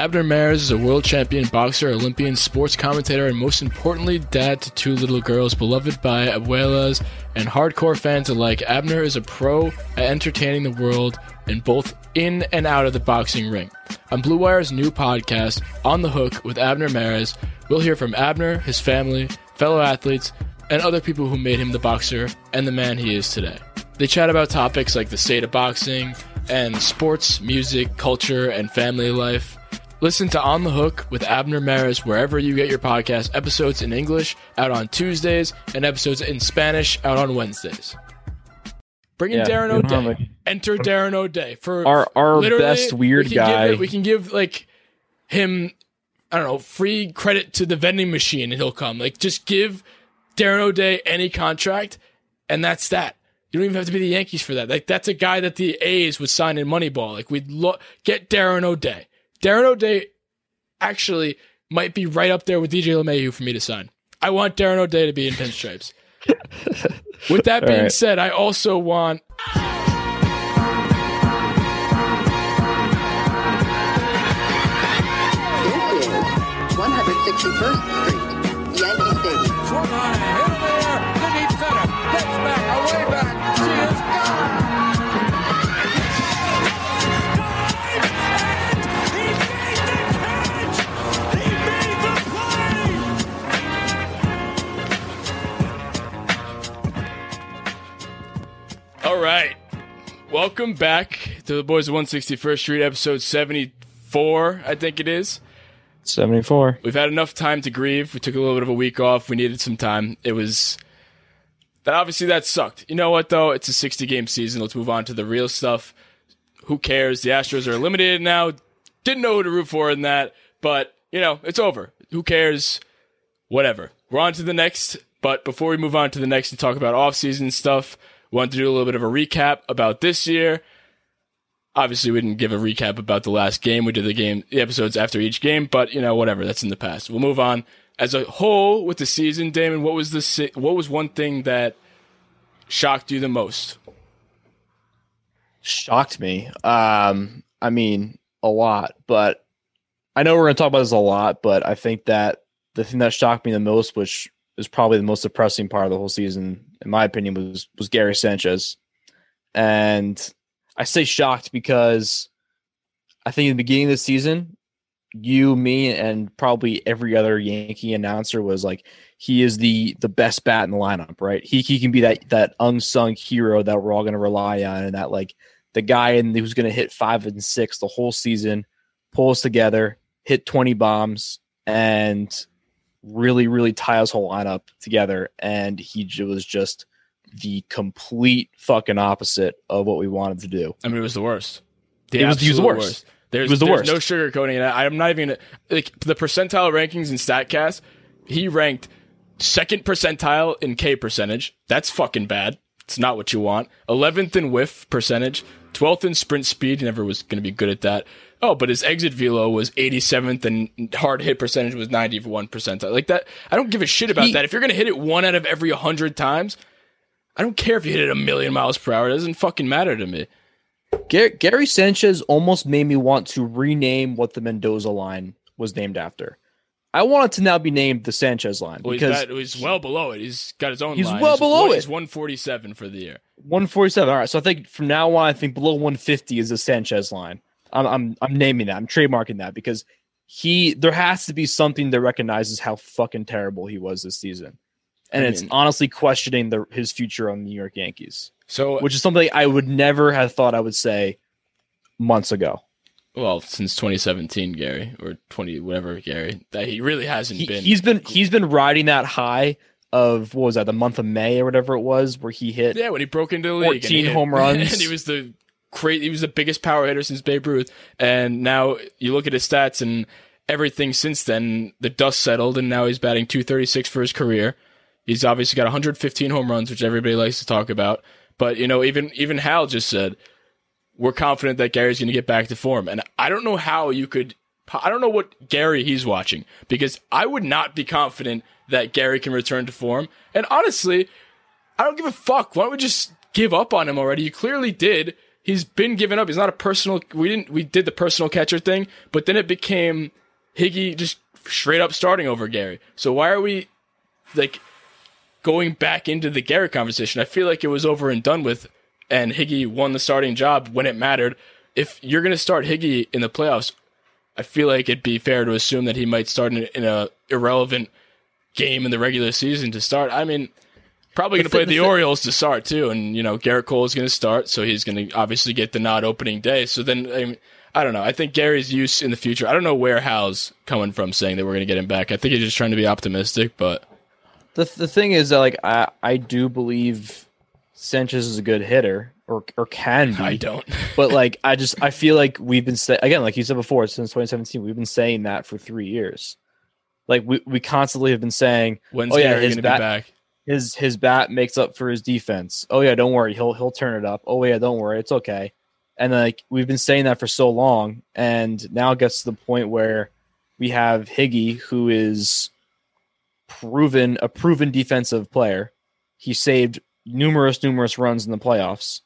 Abner Mares is a world champion boxer, Olympian, sports commentator, and most importantly, dad to two little girls, beloved by abuelas and hardcore fans alike. Abner is a pro at entertaining the world in both in and out of the boxing ring. On Blue Wire's new podcast, On the Hook with Abner Mares, we'll hear from Abner, his family, fellow athletes, and other people who made him the boxer and the man he is today. They chat about topics like the state of boxing and sports, music, culture, and family life. Listen to On the Hook with Abner Mares wherever you get your podcast. Episodes in English out on Tuesdays and episodes in Spanish out on Wednesdays. Bring in Yeah, Darren O'Day. Enter Darren O'Day for Our- our best weird we guy. Give, we can give like him, I don't know, free credit to the vending machine, and he'll come. Like just give Darren O'Day any contract, and that's that. You don't even have to be the Yankees for that. Like that's a guy that the A's would sign in Moneyball. Like we'd lo- get Darren O'Day. Darren O'Day actually might be right up there with DJ LeMahieu for me to sign. I want Darren O'Day to be in pinstripes. with that being right. said, I also want 161st Street, Yankee Stadium. All right. Welcome back to the Boys of 161st Street, episode 74, I think it is. 74. We've had enough time to grieve. We took a little bit of a week off. We needed some time. It was. That obviously that sucked. You know what though? It's a 60 game season. Let's move on to the real stuff. Who cares? The Astros are eliminated now. Didn't know who to root for in that, but you know, it's over. Who cares? Whatever. We're on to the next. But before we move on to the next and talk about off-season stuff, we want to do a little bit of a recap about this year. Obviously, we didn't give a recap about the last game. We did the game, the episodes after each game, but you know, whatever. That's in the past. We'll move on. As a whole, with the season, Damon, what was the what was one thing that shocked you the most? Shocked me. Um, I mean, a lot, but I know we're going to talk about this a lot, but I think that the thing that shocked me the most, which is probably the most depressing part of the whole season, in my opinion, was was Gary Sanchez. And I say shocked because I think in the beginning of the season, you, me, and probably every other Yankee announcer was like, he is the the best bat in the lineup, right? He he can be that that unsung hero that we're all going to rely on, and that like the guy in who's going to hit five and six the whole season, pulls together, hit twenty bombs, and really really tie his whole lineup together. And he was just the complete fucking opposite of what we wanted to do. I mean, it was the worst. The It was- he was the absolute worst. There's, He was the there's worst. no sugarcoating it. I'm not even like the percentile rankings in Statcast. He ranked second percentile in K percentage. That's fucking bad. It's not what you want. 11th in whiff percentage. 12th in sprint speed. He never was going to be good at that. Oh, but his exit velo was 87th and hard hit percentage was 91 percentile. Like that. I don't give a shit about He- that. If you're going to hit it one out of every 100 times, I don't care if you hit it a million miles per hour. It doesn't fucking matter to me. Gary, Gary Sanchez almost made me want to rename what the Mendoza line was named after. I want it to now be named the Sanchez line Well, he's, because bad- he's well below it. He's got his own He's line. well below one- it. He's 147 for the year. 147. All right, so I think from now on, I think below 150 is the Sanchez line. I'm I'm I'm naming that. I'm trademarking that because he there has to be something that recognizes how fucking terrible he was this season, and I it's mean- honestly questioning the his future on the New York Yankees, So, which is something I would never have thought I would say months ago. well, since 2017, Gary, or 20, whatever, Gary, that he really hasn't He, been. he's been he's been riding that high of what was that the month of May or whatever it was where he hit yeah, when he broke into the league, and 14 he hit- home runs. and he was the crazy. He was the biggest power hitter since Babe Ruth, and now you look at his stats and everything since then. The dust settled, and now he's batting 236 for his career. He's obviously got 115 home runs, which everybody likes to talk about. But you know, even even Hal just said we're confident that Gary's going to get back to form, and I don't know how you could. I don't know what Gary he's watching because I would not be confident that Gary can return to form. And honestly, I don't give a fuck. Why don't we just give up on him already? You clearly did. He's been given up. He's not a personal. We didn't. We did the personal catcher thing, but then it became Higgy just straight up starting over Gary. So why are we like going back into the Gary conversation? I feel like it was over and done with, and Higgy won the starting job when it mattered. If you're gonna start Higgy in the playoffs, I feel like it'd be fair to assume that he might start in, in a irrelevant game in the regular season to start. I mean, probably going to play the the Orioles to start too, and you know Gerrit Cole is going to start, so he's going to obviously get the nod opening day. So then, I, mean, I don't know. I think Gary's use in the future. I don't know where Hal's coming from saying that we're going to get him back. I think he's just trying to be optimistic, but The the thing is that like I I do believe Sanchez is a good hitter or or can be. I don't. but like I just I feel like we've been say- again like you said before since 2017 we've been saying that for 3 years. Like we, we constantly have been saying When's Oh, yeah, Gary his going to be back? His his bat makes up for his defense. Oh yeah, don't worry, he'll he'll turn it up. Oh yeah, don't worry, it's okay. And like we've been saying that for so long, and now it gets to the point where we have Higgy, who is proven a proven defensive player. He saved numerous numerous runs in the playoffs,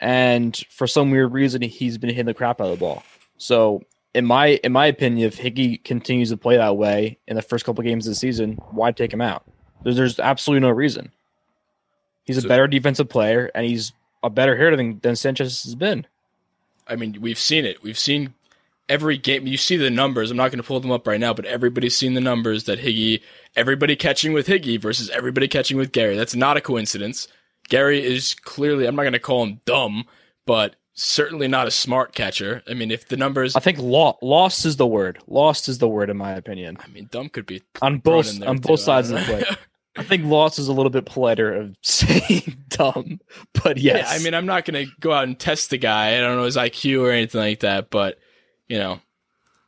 and for some weird reason, he's been hitting the crap out of the ball. So. In my in my opinion, if Higgy continues to play that way in the first couple games of the season, why take him out? There's, there's absolutely no reason. He's a So- better defensive player, and he's a better hitter than, than Sanchez has been. I mean, we've seen it. We've seen every game. You see the numbers. I'm not going to pull them up right now, but everybody's seen the numbers that Higgy, everybody catching with Higgy versus everybody catching with Gary. That's not a coincidence. Gary is clearly, I'm not going to call him dumb, but certainly not a smart catcher. I mean, if the numbers, I think lo- lost is the word. Lost is the word, in my opinion, I mean, dumb could be on both on both sides of the plate. I think loss is a little bit politer of saying dumb, but yes, Yeah, I mean, I'm not going to go out and test the guy. I don't know his IQ or anything like that, but you know,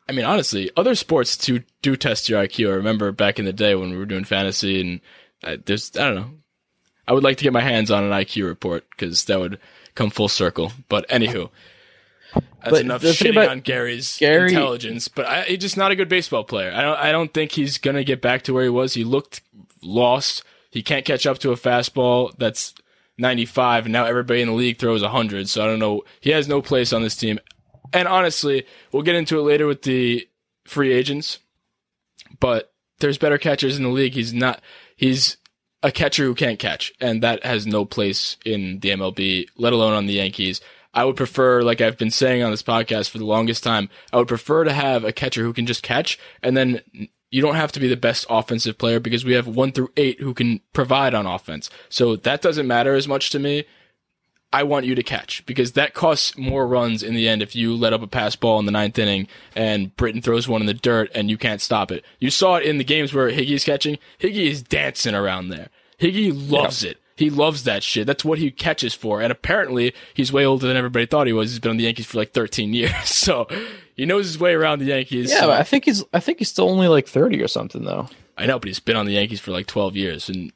I mean, honestly, other sports do do test your IQ. I remember back in the day when we were doing fantasy, and uh, there's I don't know. I would like to get my hands on an IQ report because that would come full circle. But anywho, that's But enough shitting on Gary's Gary- intelligence. But I, he's just not a good baseball player. I don't. I don't think he's gonna get back to where he was. He looked lost. He can't catch up to a fastball that's 95, and now everybody in the league throws 100. So I don't know. He has no place on this team. And honestly, we'll get into it later with the free agents. But there's better catchers in the league. He's not. He's a catcher who can't catch, and that has no place in the MLB, let alone on the Yankees. I would prefer, like I've been saying on this podcast for the longest time, I would prefer to have a catcher who can just catch, and then you don't have to be the best offensive player because we have one through eight who can provide on offense. So that doesn't matter as much to me. I want you to catch because that costs more runs in the end if you let up a pass ball in the ninth inning and Britton throws one in the dirt and you can't stop it. You saw it in the games where Higgy's catching. Higgy is dancing around there. Higgy loves it. He loves that shit. That's what he catches for. And apparently he's way older than everybody thought he was. He's been on the Yankees for like 13 years. So he knows his way around the Yankees. yeah, So- but I think he's I think he's still only like thirty or something though. I know, but he's been on the Yankees for like 12 years. And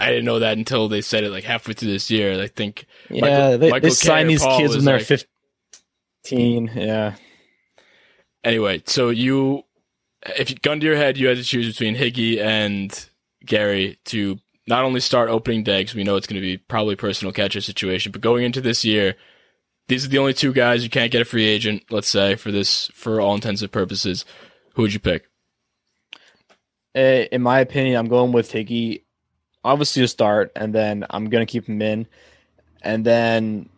I didn't know that until they said it like halfway through this year. I think Yeah, Michael- they, Michael they sign these Paul kids when they're like- fifteen. Yeah, Anyway, so you, if you gun to your head, you had to choose between Higgy and Gary to not only start opening day, 'cause we know it's going to be probably personal catcher situation, but going into this year, these are the only two guys you can't get a free agent. Let's say for this, for all intensive purposes, who would you pick? Eh, in my opinion, I'm going with Higgy. Obviously, to start, and then I'm going to keep him in. And then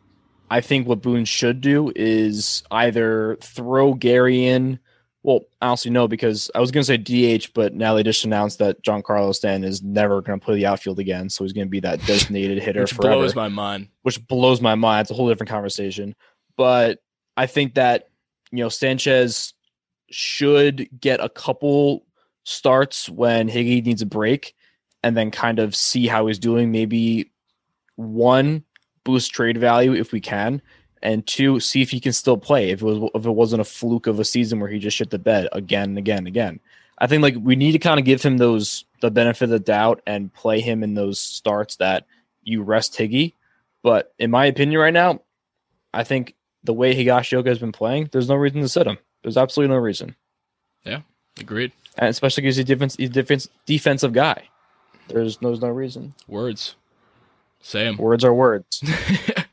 I think what Boone should do is either throw Gary in. Well, honestly, no, because I was going to say DH, but now they just announced that Giancarlo Stanton is never going to play the outfield again. So he's going to be that designated hitter Which forever blows my mind. which blows my mind. It's a whole different conversation. But I think that, you know, Sanchez should get a couple starts when Higgy needs a break and then kind of see how he's doing. Maybe one, boost trade value if we can, and two, see if he can still play if it was if it wasn't a fluke of a season where he just shit the bed again and again and again. I think like we need to kind of give him those the benefit of the doubt and play him in those starts that you rest Higgy. But in my opinion, right now, I think the way Higashioka has been playing, there's no reason to sit him. There's absolutely no reason, Yeah, Agreed. and especially because he's a defense, he's a defense defensive guy. There's no, there's no reason. Words. Say 'em. Words are words.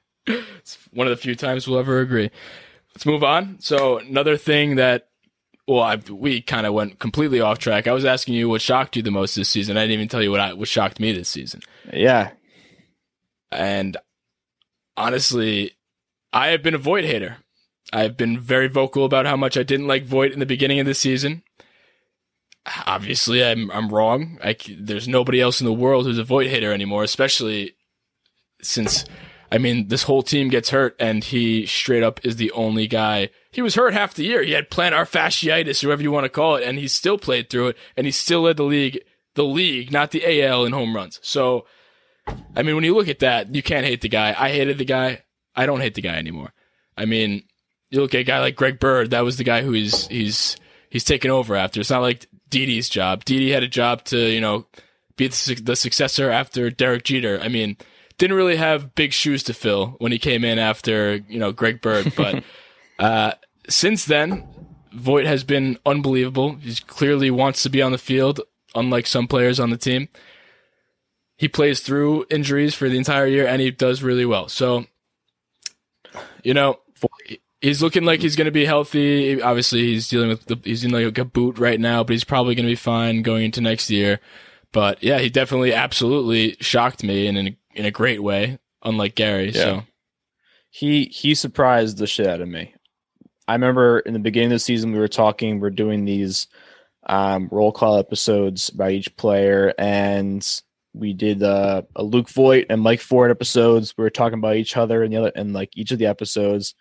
One of the few times we'll ever agree. Let's move on. So another thing that, well, I, we kind of went completely off track. I was asking you what shocked you the most this season. I didn't even tell you what I, what shocked me this season. Yeah. And honestly, I have been a Voit hater. I've been very vocal about how much I didn't like Voit in the beginning of the season. Obviously, I'm I'm wrong. I there's nobody else in the world who's a Voit hater anymore, especially since I mean this whole team gets hurt and he straight up is the only guy. He was hurt half the year. He had plantar fasciitis, whoever you want to call it, and he still played through it and he still led the league, the league, not the AL in home runs. So, I mean, when you look at that, you can't hate the guy. I hated the guy. I don't hate the guy anymore. I mean, you look at a guy like Greg Bird. That was the guy who he's he's he's taken over after. It's not like Didi's job. Didi had a job to you know be the, the successor after Derek Jeter. I mean, didn't really have big shoes to fill when he came in after you know Greg Bird, but uh, since then, Voit has been unbelievable. He clearly wants to be on the field, unlike some players on the team. He plays through injuries for the entire year, and he does really well. So, you know, he's looking like he's going to be healthy. Obviously, he's dealing with the, he's in like a boot right now, but he's probably going to be fine going into next year. But yeah, he definitely, absolutely shocked me in in, in a great way, unlike Gary. Yeah. So he he surprised the shit out of me. I remember in the beginning of the season we were talking, we're doing these um, roll call episodes by each player, and we did uh, a Luke Voit and Mike Ford episodes. We were talking about each other and the other, and like each of the episodes.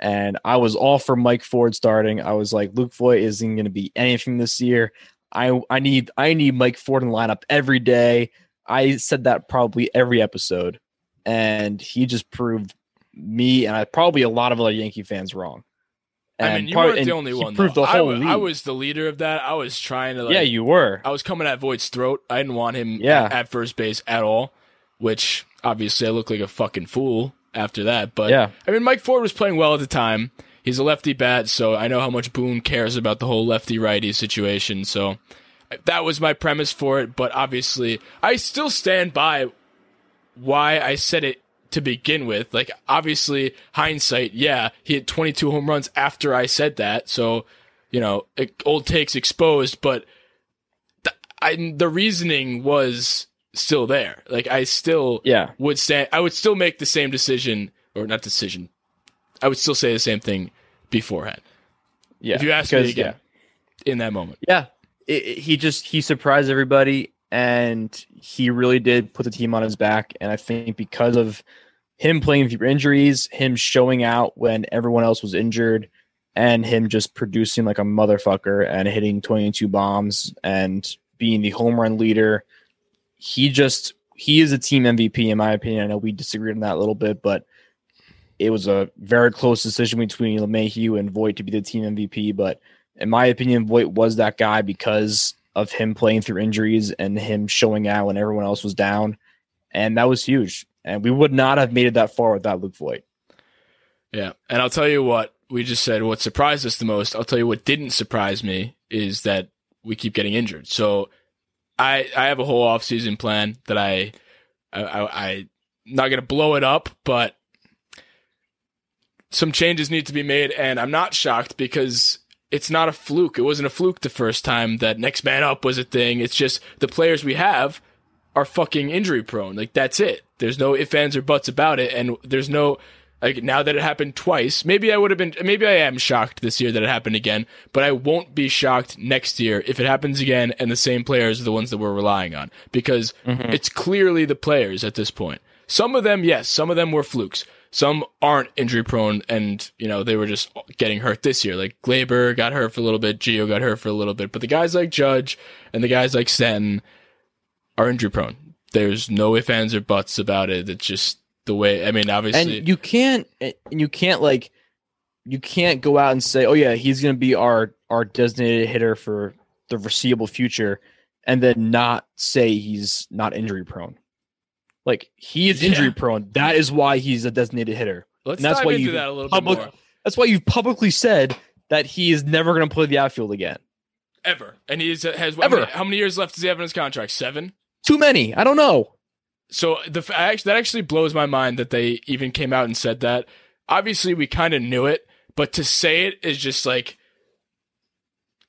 And I was all for Mike Ford starting. I was like, Luke Voit isn't going to be anything this year. I I need I need Mike Ford in the lineup every day. I said that probably every episode, and he just proved me and I probably a lot of other Yankee fans wrong. I mean, you part- weren't the only one. Proved though. the I, whole league. I was the leader of that. I was trying to. Like, yeah, you were. I was coming at Voit's throat. I didn't want him Yeah. at, at first base at all, which obviously I look like a fucking fool after that. But Yeah. I mean, Mike Ford was playing well at the time. He's a lefty bat, so I know how much Boone cares about the whole lefty righty situation. So that was my premise for it. But obviously, I still stand by why I said it to begin with. Like, obviously, hindsight, yeah, he hit 22 home runs after I said that. So, you know, old takes exposed, but th- I, the reasoning was still there. Like, I still Yeah. would say, I would still make the same decision, or not decision. I would still say the same thing beforehand Yeah. if you ask me again in that moment. Yeah. It, it- he just he surprised everybody and he really did put the team on his back. And I think because of him playing through injuries, him showing out when everyone else was injured, and him just producing like a motherfucker and hitting 22 bombs and being the home run leader, he just he is a team MVP in my opinion. I know we disagreed on that a little bit, but it was a very close decision between LeMahieu and Voit to be the team MVP. But in my opinion, Voit was that guy because of him playing through injuries and him showing out when everyone else was down. And that was huge. And we would not have made it that far without Luke Voit. Yeah. And I'll tell you what, we just said what surprised us the most. I'll tell you what didn't surprise me is that we keep getting injured. So I I have a whole offseason plan that I I, I I'm not gonna blow it up, but some changes need to be made, and I'm not shocked because it's not a fluke. It wasn't a fluke the first time that next man up was a thing. It's just the players we have are fucking injury prone. Like that's it. There's no ifs, ands, or buts about it, and there's no like now that it happened twice. Maybe I would have been. Maybe I am shocked this year that it happened again, but I won't be shocked next year if it happens again and the same players are the ones that we're relying on because mm-hmm. it's clearly the players at this point. Some of them, yes, some of them were flukes. Some aren't injury prone, and you know they were just getting hurt this year. Like Gleyber got hurt for a little bit, Gio got hurt for a little bit, but the guys like Judge and the guys like Stanton are injury prone. There's no ifs, ands, or buts about it. It's just the way. I mean, obviously, And you can't and you can't like you can't go out and say, "Oh yeah, he's going to be our our designated hitter for the foreseeable future," and then not say he's not injury prone. Like he is Yeah. injury prone. That is why he's a designated hitter. let's and that's dive why into you that a little public- bit more. That's why you've publicly said that he is never going to play the outfield again. Ever, and he has how Ever. many, how many years left does he have in his contract? Seven. Too many. I don't know. so the actually that actually blows my mind that they even came out and said that. Obviously, we kind of knew it, but to say it is just like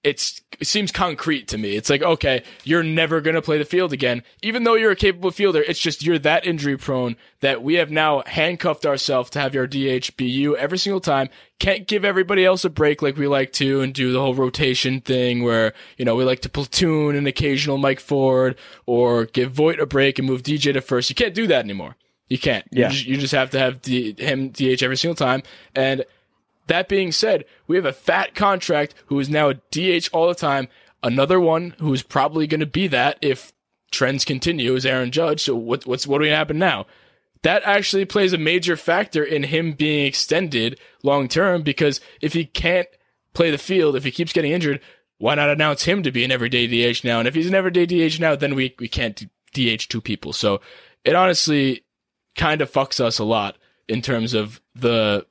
it's it seems concrete to me. It's like, okay, you're never going to play the field again. Even though you're a capable fielder, it's just you're that injury prone that we have now handcuffed ourselves to have your DH be you every single time. Can't give everybody else a break like we like to and do the whole rotation thing where, you know, we like to platoon an occasional Mike Ford or give Voit a break and move DJ to first. You can't do that anymore. You can't. Yeah. You just, you just have to have D- him DH every single time. And that being said, we have a fat contract who is now a DH all the time. Another one who's probably going to be that if trends continue is Aaron Judge. So what, what's what are going to happen now? That actually plays a major factor in him being extended long term because if he can't play the field, if he keeps getting injured, why not announce him to be an everyday DH now? And if he's an everyday DH now, then we we can't DH two people. So it honestly kind of fucks us a lot in terms of the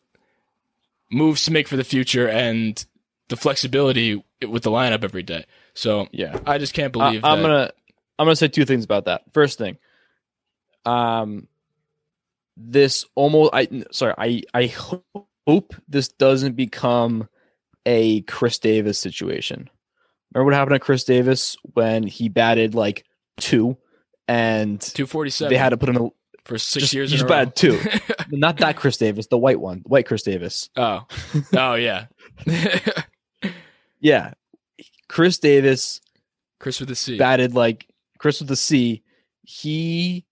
moves to make for the future and the flexibility with the lineup every day. So Yeah. I just can't believe I'm that. gonna I'm gonna say two things about that. First thing, um, this almost I sorry I I hope this doesn't become a Chris Davis situation. Remember what happened to Chris Davis when he batted like two, and 247 they had to put him for six just, years he in just a row. batted two. Not that Chris Davis, the white one, white Chris Davis. oh, oh yeah. Yeah, Chris Davis Chris with the C, batted like Chris with the C. He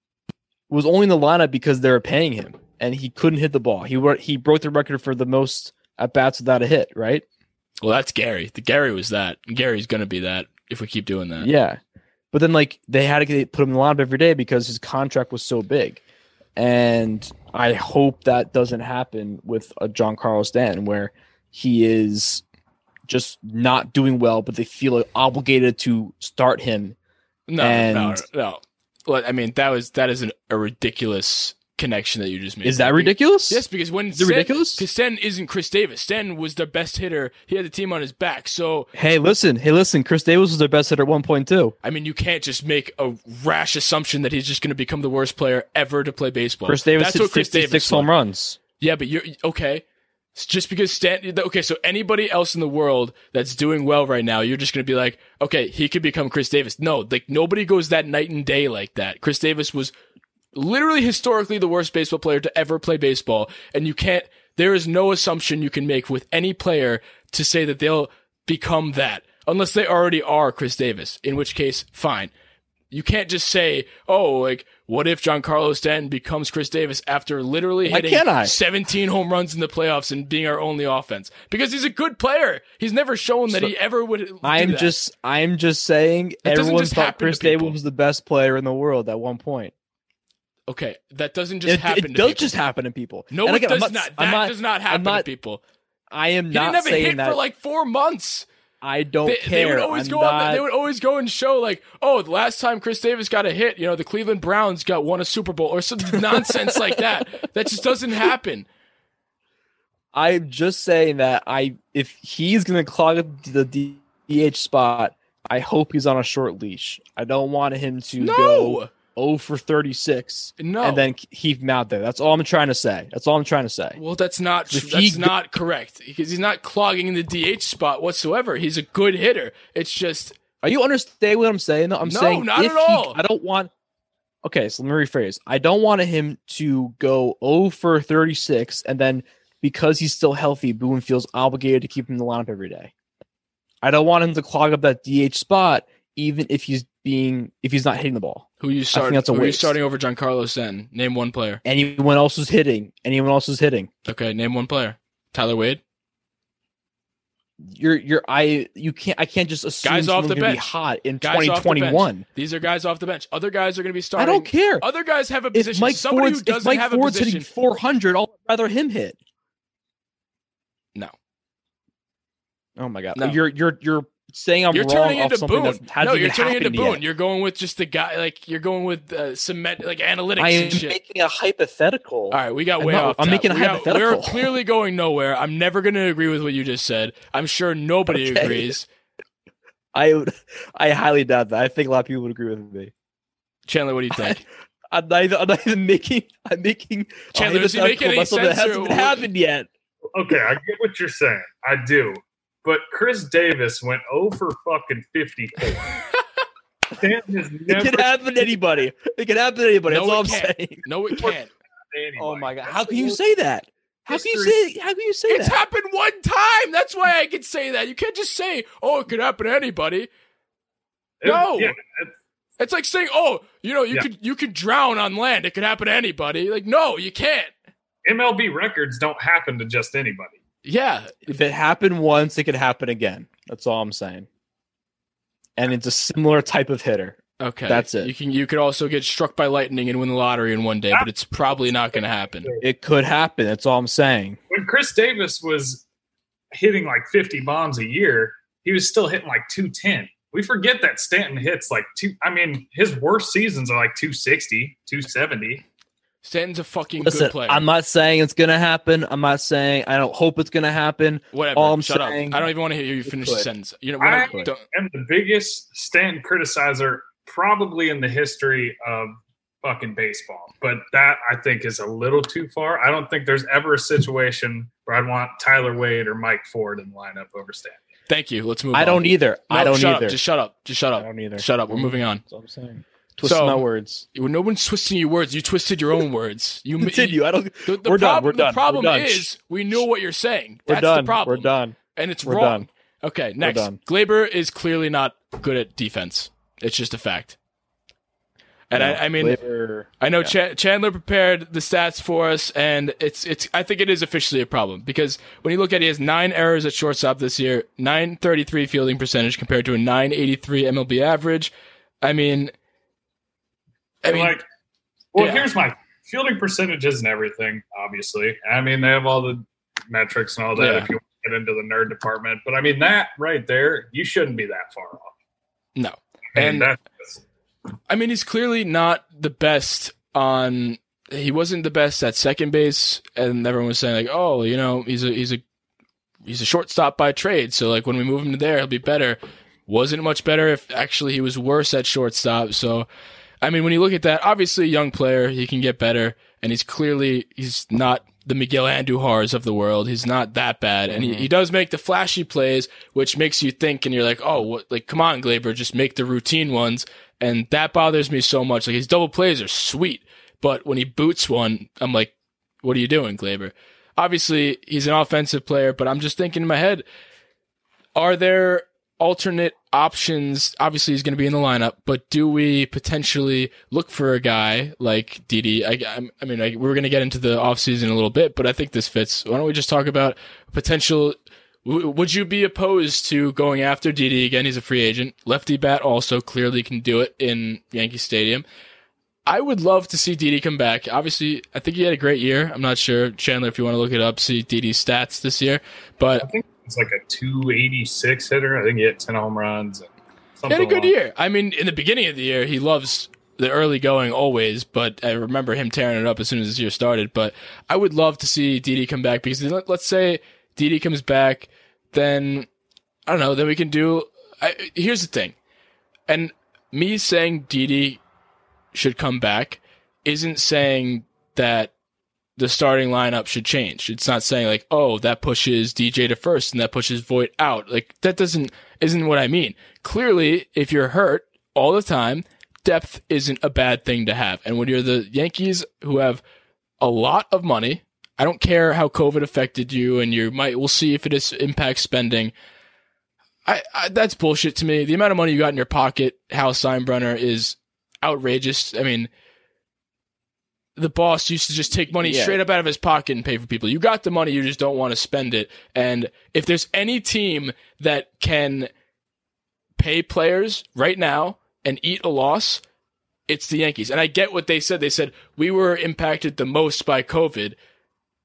was only in the lineup because they were paying him, and he couldn't hit the ball. He were, he broke the record for the most at bats without a hit. Right? Well, that's Gary. The Gary was that. Gary's gonna be that if we keep doing that. Yeah. But then like they had to put him in the lineup every day because his contract was so big, and I hope that doesn't happen with a Giancarlo Stanton where he is just not doing well, but they feel obligated to start him No, no, And- no. Well, I mean, that was that is an, a ridiculous connection that you just made. Is that Because- ridiculous? Yes, because when Is it ridiculous? Because Stanton isn't Chris Davis. Stanton was their best hitter. He had the team on his back. So Hey, listen. Hey, listen. Chris Davis was their best hitter at one point too. I mean, you can't just make a rash assumption that he's just going to become the worst player ever to play baseball. Chris Davis That's what Chris 66 Davis home runs. Yeah, but you're okay. It's just because Stanton. Okay, so anybody else in the world that's doing well right now, you're just going to be like, okay, he could become Chris Davis. No, like nobody goes that night and day like that. Chris Davis was literally historically the worst baseball player to ever play baseball, and you can't. There is no assumption you can make with any player to say that they'll become that unless they already are Chris Davis. In which case, fine. You can't just say, "Oh, like what if Giancarlo Stanton becomes Chris Davis after literally Why hitting can't I? 17 home runs in the playoffs and being our only offense?" Because he's a good player. He's never shown that So- he ever would. I'm just I'm just saying everyone thought Chris Davis was the best player in the world at one point. Okay. That doesn't just It, happen. it to does people. just happen to people. No, And it again, does not. I'm That does not happen not, to people. I am He not didn't have a hit that. for like four months. I don't They, care. they would always I'm go on. They would always go and show like, oh, the last time Chris Davis got a hit, you know, the Cleveland Browns got won a Super Bowl or some nonsense like that. That just doesn't happen. I'm just saying that I if he's gonna clog up the DH spot, I hope he's on a short leash. I don't want him to go No, 0 for 36 no. and then keep him out there. That's all I'm trying to say. That's all I'm trying to say. well, that's not If that's he- not correct because he's not clogging the DH spot whatsoever. He's a good hitter. It's just Are you understanding what I'm saying? I'm No, saying not if at he- all. I don't want. Okay, so let me rephrase. I don't want him to go 0 for 36 and then because he's still healthy, Boone feels obligated to keep him in the lineup every day. I don't want him to clog up that DH spot, even if he's being if he's not hitting the ball. Who you start. that's a Who are you waste. starting over Giancarlo Stanton? Name one player. Anyone else is hitting. Anyone else is hitting. Okay, name one player. Tyler Wade. You're you're I you can't I can't just assume Guys off the gonna be hot in off the 2021. These are guys off the bench. Other guys are going to be starting. I don't care. Other guys have a If position. Mike Somebody Ford's, who doesn't Mike have Ford's a position. hitting 400, I'll rather him hit. No. Oh my god. No. You're you're you're saying I'm you're wrong turning off into something Boone. that hasn't No, you're turning into happened Boone. yet. You're going with just the guy. Like you're going with uh, cement, like analytics I am and shit. making a hypothetical. All right, we got I'm way not- off. I'm top. making a We got- hypothetical. We're clearly going nowhere. I'm never going to agree with what you just said. I'm sure nobody Okay. agrees. I would I highly doubt that. I think a lot of people would agree with me. Chandler, what do you think? I'm not even, I'm not even making. I'm making. a Chandler, is he make hypothetical any about something that hasn't what- happened yet. Okay, I get what you're saying. I do. But Chris Davis went over fucking 54. Stanton has It never can happen to anybody. It can happen to anybody. No, That's all it I'm can't. saying. No, it can't. Oh my god! How can you say that? How can you say? How can you say that? It's that? happened one time. That's why I can say that. You can't just say, "Oh, it could happen to anybody." No. Yeah, that's- It's like saying, "Oh, you know, you Yeah. could you could drown on land. It could happen to anybody." Like, no, you can't. MLB records don't happen to just anybody. Yeah, If it happened once, it could happen again. That's all I'm saying. And it's a similar type of hitter. okay. That's it. You can you could also get struck by lightning and win the lottery in one day, but it's probably not going to happen. It could happen. That's all I'm saying. When Chris Davis was hitting like 50 bombs a year, he was still hitting like 210. We forget that Stanton hits like two. I mean, his worst seasons are like 260, 270. Stanton's a fucking Listen, good player. I'm not saying it's gonna happen. I'm not saying I don't hope it's gonna happen. Whatever. all I'm Shut up. I don't even want to hear you finish the sentence. You know, we're I- not- don't- And the biggest Stanton criticizer probably in the history of fucking baseball. But that I think is a little too far. I don't think there's ever a situation where I'd want Tyler Wade or Mike Ford in the lineup over Stanton. thank you. Let's move. On. I on. don't either. No, I don't shut either. Up. Just shut up. Just shut up. I don't either. Shut up. We're moving on. That's all I'm saying. Twisting So- my words. No one's twisting your words. You twisted your own words. You Continue. I don't. The, the We're done, problem, we're done, The problem we're done. is we know what you're saying. We're That's done. the problem. We're done. And it's We're wrong. done. Okay, next. Gleyber is clearly not good at defense. It's just a fact. And I, I mean, Gleyber- I know Yeah. Cha- Chandler prepared the stats for us, and it's it's. I think it is officially a problem because when you look at it, he has nine errors at shortstop this year, nine thirty three fielding percentage compared to a nine eighty three MLB average. I mean, I mean, like, well, yeah. here's my fielding percentages and everything. Obviously, I mean they have all the metrics and all that. Yeah. If you want to get into the nerd department, but I mean that right there, you shouldn't be that far off. no. I mean, And- that's I mean, he's clearly not the best on. He wasn't the best at second base, and everyone was saying like, "Oh, you know, he's a he's a he's a shortstop by trade." So like when we move him to there, he'll be better. Wasn't much better if actually he was worse at shortstop. So, I mean, when you look at that, obviously a young player, he can get better, and he's clearly he's not the Miguel Andujars of the world. He's not that bad, and he, mm-hmm. he does make the flashy plays, which makes you think, and you're like, oh, what, like come on, Gleyber, just make the routine ones, and that bothers me so much. Like his double plays are sweet, but when he boots one, I'm like, what are you doing, Gleyber? Obviously, he's an offensive player, but I'm just thinking in my head, are there alternate options? Obviously, he's going to be in the lineup, but do we potentially look for a guy like Didi? I, I, mean, I, we're going to get into the offseason in a little bit, but I think this fits. Why don't we just talk about potential? w- Would you be opposed to going after Didi again? He's a free agent. Lefty bat also clearly can do it in Yankee Stadium. I would love to see Didi come back. Obviously, I think he had a great year. I'm not sure, Chandler, if you want to look it up, see Didi's stats this year. But It's like a 286 hitter. I think he hit 10 home runs. And He had a good along- year. I mean, in the beginning of the year, he loves the early going always, but I remember him tearing it up as soon as this year started. But I would love to see Didi come back because let- let's say Didi comes back, then I don't know, then we can do. I, here's the thing, and me saying Didi should come back isn't saying that the starting lineup should change. It's not saying like, oh, that pushes DJ to first and that pushes Voit out. Like that doesn't isn't what I mean. Clearly, if you're hurt all the time, depth isn't a bad thing to have. And when you're the Yankees who have a lot of money, I don't care how COVID affected you, and you might we'll see if it impacts spending. I, I that's bullshit to me. The amount of money you got in your pocket, Hal Steinbrenner, is outrageous. I mean, the boss used to just take money Yeah. straight up out of his pocket and pay for people. You got the money, you just don't want to spend it. And if there's any team that can pay players right now and eat a loss, it's the Yankees. And I get what they said. They said we were impacted the most by COVID.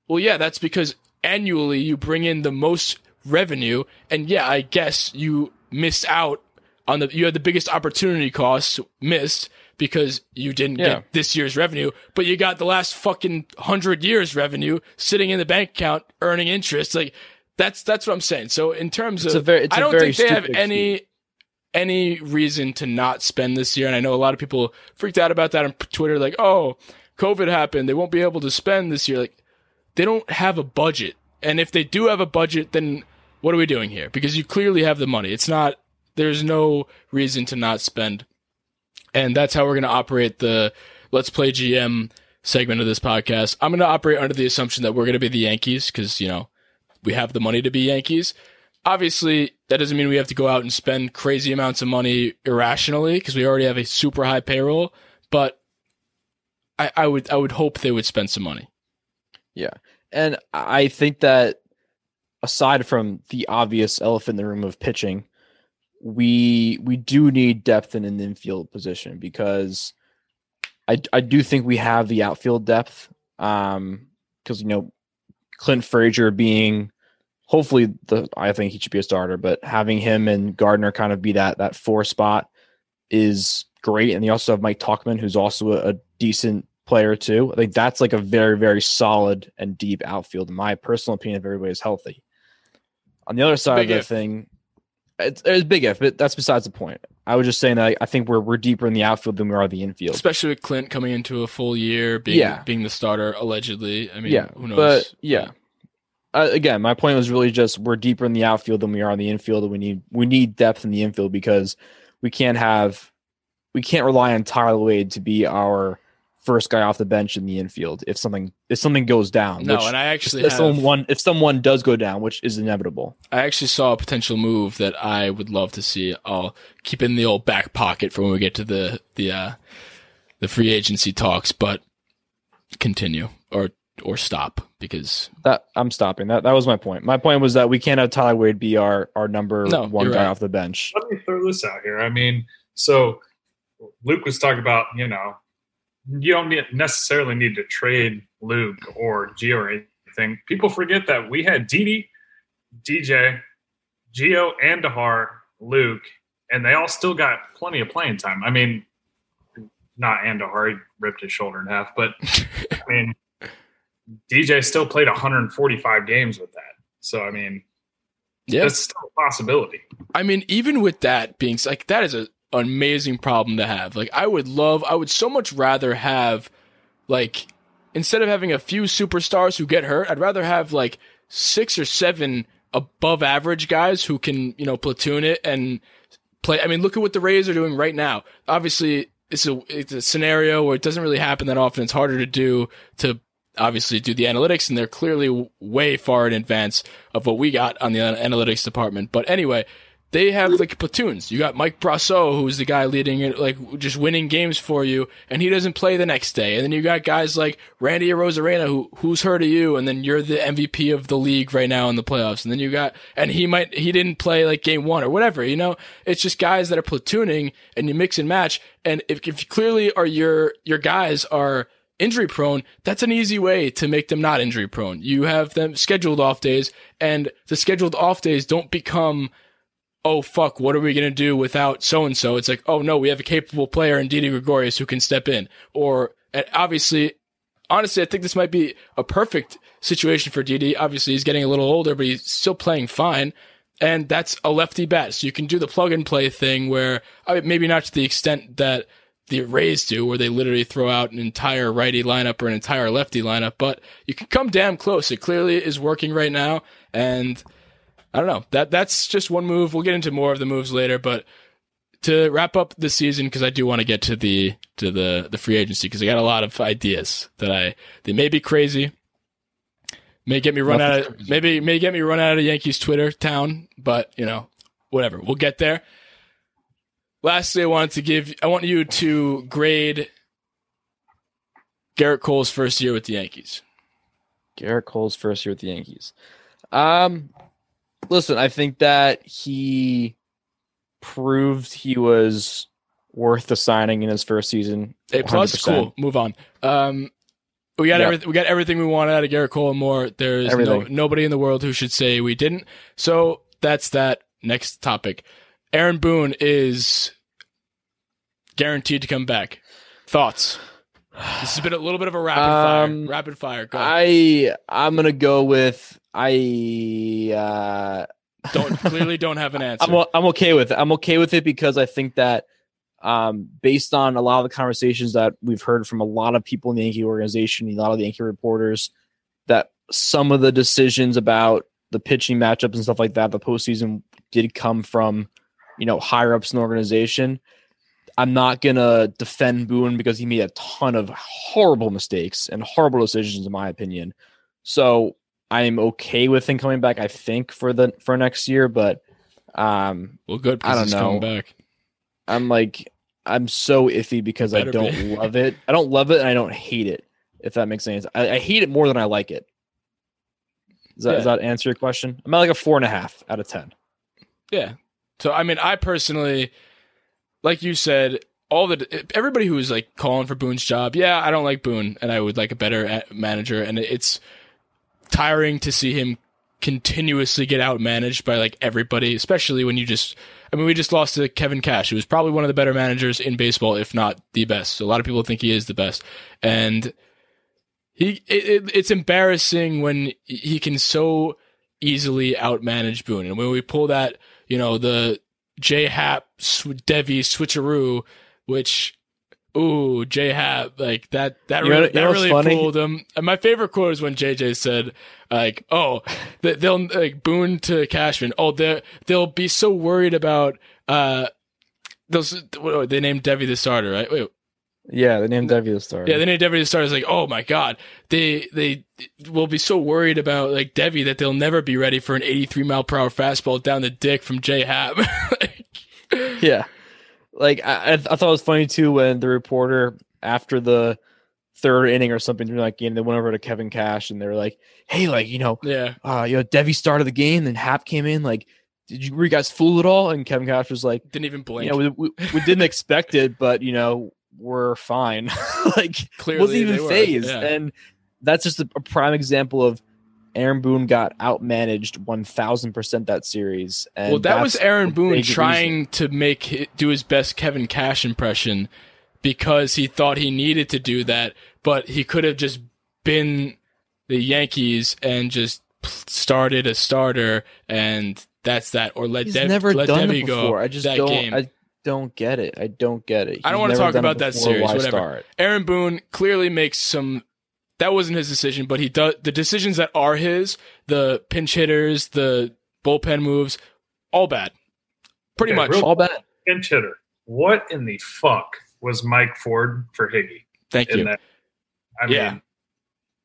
Well, yeah, that's because annually you bring in the most revenue, and yeah, I guess you missed out on the you had the biggest opportunity costs missed because you didn't Yeah. get this year's revenue, but you got the last fucking hundred years revenue sitting in the bank account earning interest. Like that's that's what I'm saying. So in terms It's of, very- I don't think they have any any reason to not spend this year. And I know a lot of people freaked out about that on Twitter, like, oh, COVID happened. They won't be able to spend this year. Like, they don't have a budget. And if they do have a budget, then what are we doing here? Because you clearly have the money. It's not, there's no reason to not spend. And that's how we're going to operate the Let's Play GM segment of this podcast. I'm going to operate under the assumption that we're going to be the Yankees because, you know, we have the money to be Yankees. Obviously, that doesn't mean we have to go out and spend crazy amounts of money irrationally because we already have a super high payroll. But I, I would I would hope they would spend some money. Yeah. And I think that aside from the obvious elephant in the room of pitching, we we do need depth in an infield position because I I do think we have the outfield depth. Um because you know Clint Frazier being hopefully the I think he should be a starter, but having him and Gardner kind of be that that four spot is great. And you also have Mike Tauchman, who's also a, a decent player too. I think that's like a very, very solid and deep outfield, in my personal opinion, if everybody's healthy. On the other side of the if. thing, it's, it's big if, but that's besides the point. I was just saying that I, I think we're we're deeper in the outfield than we are the infield. Especially with Clint coming into a full year, being Yeah. being the starter allegedly. I mean, yeah, who knows? but yeah. Uh, again, my point was really just we're deeper in the outfield than we are in the infield, and we need we need depth in the infield because we can't have we can't rely on Tyler Wade to be our first guy off the bench in the infield if something if something goes down. no, which- and I actually if have, someone if someone does go down, which is inevitable. I actually saw a potential move that I would love to see. I'll keep in the old back pocket for when we get to the the uh, the free agency talks, but continue or or stop because That I'm stopping. That that was my point. My point was that we can't have Tyler Wade be our our number No, one guy right. off the bench. let me throw this out here. I mean, so Luke was talking about, you know, you don't need, necessarily need to trade Luke or Gio or anything. People forget that we had Didi, DJ, Gio, and Dahar, Luke, and they all still got plenty of playing time. I mean, not Andujar, he ripped his shoulder in half, but I mean, DJ still played 145 games with that. So, I mean, yeah, that's still a possibility. I mean, even with that being like that is a, amazing problem to have. Like, I would love, I would so much rather have, like, instead of having a few superstars who get hurt, I'd rather have like six or seven above average guys who can, you know, platoon it and play. I mean, look at what the Rays are doing right now. Obviously, it's a it's a scenario where it doesn't really happen that often. It's harder to do to obviously do the analytics, and they're clearly way far in advance of what we got on the analytics department. But anyway, they have like platoons. You got Mike Brosseau, who's the guy leading it, like just winning games for you, and he doesn't play the next day. And then you got guys like Randy Arozarena, who who's heard of you, and then you're the MVP of the league right now in the playoffs. And then you got, and he might he didn't play like game one or whatever. You know, it's just guys that are platooning, and you mix and match. And if if clearly are your your guys are injury prone, that's an easy way to make them not injury prone. You have them scheduled off days, and the scheduled off days don't become oh fuck, what are we gonna do without so and so? It's like, oh no, we have a capable player in Didi Gregorius who can step in. Or obviously, honestly, I think this might be a perfect situation for Didi. Obviously, he's getting a little older, but he's still playing fine. And that's a lefty bat. So you can do the plug and play thing where I mean, maybe not to the extent that the Rays do, where they literally throw out an entire righty lineup or an entire lefty lineup, but you can come damn close. It clearly is working right now. And I don't know. That that's just one move. We'll get into more of the moves later, but to wrap up the season because I do want to get to the to the the free agency because I got a lot of ideas that I they may be crazy, may get me run out of crazy. maybe may get me run out of Yankees Twitter town, but you know whatever. We'll get there. Lastly, I wanted to give I want you to grade Gerrit Cole's first year with the Yankees. Gerrit Cole's first year with the Yankees. Um, listen, I think that he proved he was worth the signing in his first season. A plus, 100%. cool. Move on. Um, we got Yep. everything. We got everything we wanted out of Gerrit Cole and more. There's no, nobody in the world who should say we didn't. So that's that. Next topic. Aaron Boone is guaranteed to come back. Thoughts? This has been a little bit of a rapid Um, fire. Rapid fire. Go. I I'm gonna go with I uh don't clearly don't have an answer. I'm I'm okay with it. I'm okay with it because I think that um, based on a lot of the conversations that we've heard from a lot of people in the Yankee organization, a lot of the Yankee reporters, that some of the decisions about the pitching matchups and stuff like that, the postseason did come from, you know, higher ups in the organization. I'm not gonna defend Boone because he made a ton of horrible mistakes and horrible decisions, in my opinion. So I'm okay with him coming back. I think for the for next year, but um, well, good. I don't know. back. I'm like I'm so iffy because I don't be. love it. I don't love it and I don't hate it. If that makes sense, I, I hate it more than I like it. Does that, does that answer your question? I'm at like a four and a half out of ten. Yeah. So I mean, I personally, like you said, all the everybody who was like calling for Boone's job, yeah, I don't like Boone, and I would like a better manager, and it's tiring to see him continuously get outmanaged by like everybody, especially when you just. I mean, we just lost to Kevin Cash, who was probably one of the better managers in baseball, if not the best. So a lot of people think he is the best, and he it, it, it's embarrassing when he can so easily outmanage Boone, and when we pull that, you know, the J Happ Deivi switcheroo, which. Ooh, J Happ, like that, that You really, know that really funny? fooled him. And my favorite quote is when JJ said, like, oh, th- they'll like Boone to Cashman. Oh, they they'll be so worried about uh those. What, they named Deivi the starter, right? Wait, Yeah, they named Deivi the star. yeah, they named Deivi the starter. It's like, oh my god, they they will be so worried about like Deivi that they'll never be ready for an 83 mile per hour fastball down the dick from J Happ. Like, yeah. Like I, I thought it was funny too when the reporter after the third inning or something during that game, they went over to Kevin Cash and they were like, "Hey, like you know, yeah, uh, you know, Deivi started the game, then Happ came in. Like, did you were you guys fooled at all?" And Kevin Cash was like, didn't even blink. "You know, we, we, we didn't expect it, but you know, we're fine. like, Clearly, wasn't even phased." yeah. And that's just a, a prime example of Aaron Boone got outmanaged one thousand percent that series. And well, that was Aaron Boone trying reason. to make do his best Kevin Cash impression because he thought he needed to do that, but he could have just been the Yankees and just started a starter, and that's that. Or let He's Dev- never let done Debbie it go before. I just that don't. game. I don't get it. I don't get it. I don't wanna talk about that series, whatever. start? Aaron Boone clearly makes some. That wasn't his decision, but he does the decisions that are his, the pinch hitters, the bullpen moves, all bad. Pretty Okay, much. real- All bad. Pinch hitter. What in the fuck was Mike Ford for Higgy Thank you. that? I Yeah. mean,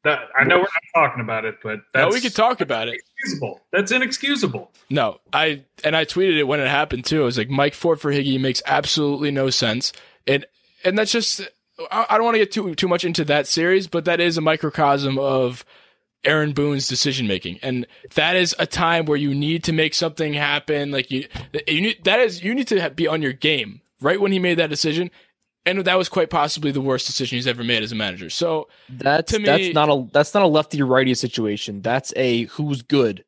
that I know we're not talking about it, but Now that's we could talk about it. inexcusable. That's inexcusable. No, I and I tweeted it when it happened too. I was like, Mike Ford for Higgy makes absolutely no sense, and and that's just I, I don't want to get too too much into that series, but that is a microcosm of Aaron Boone's decision making, and that is a time where you need to make something happen. Like you, you need that is you need to be on your game right when he made that decision, and that was quite possibly the worst decision he's ever made as a manager. So That's To me- that's not a that's not a lefty righty situation. That's a who's good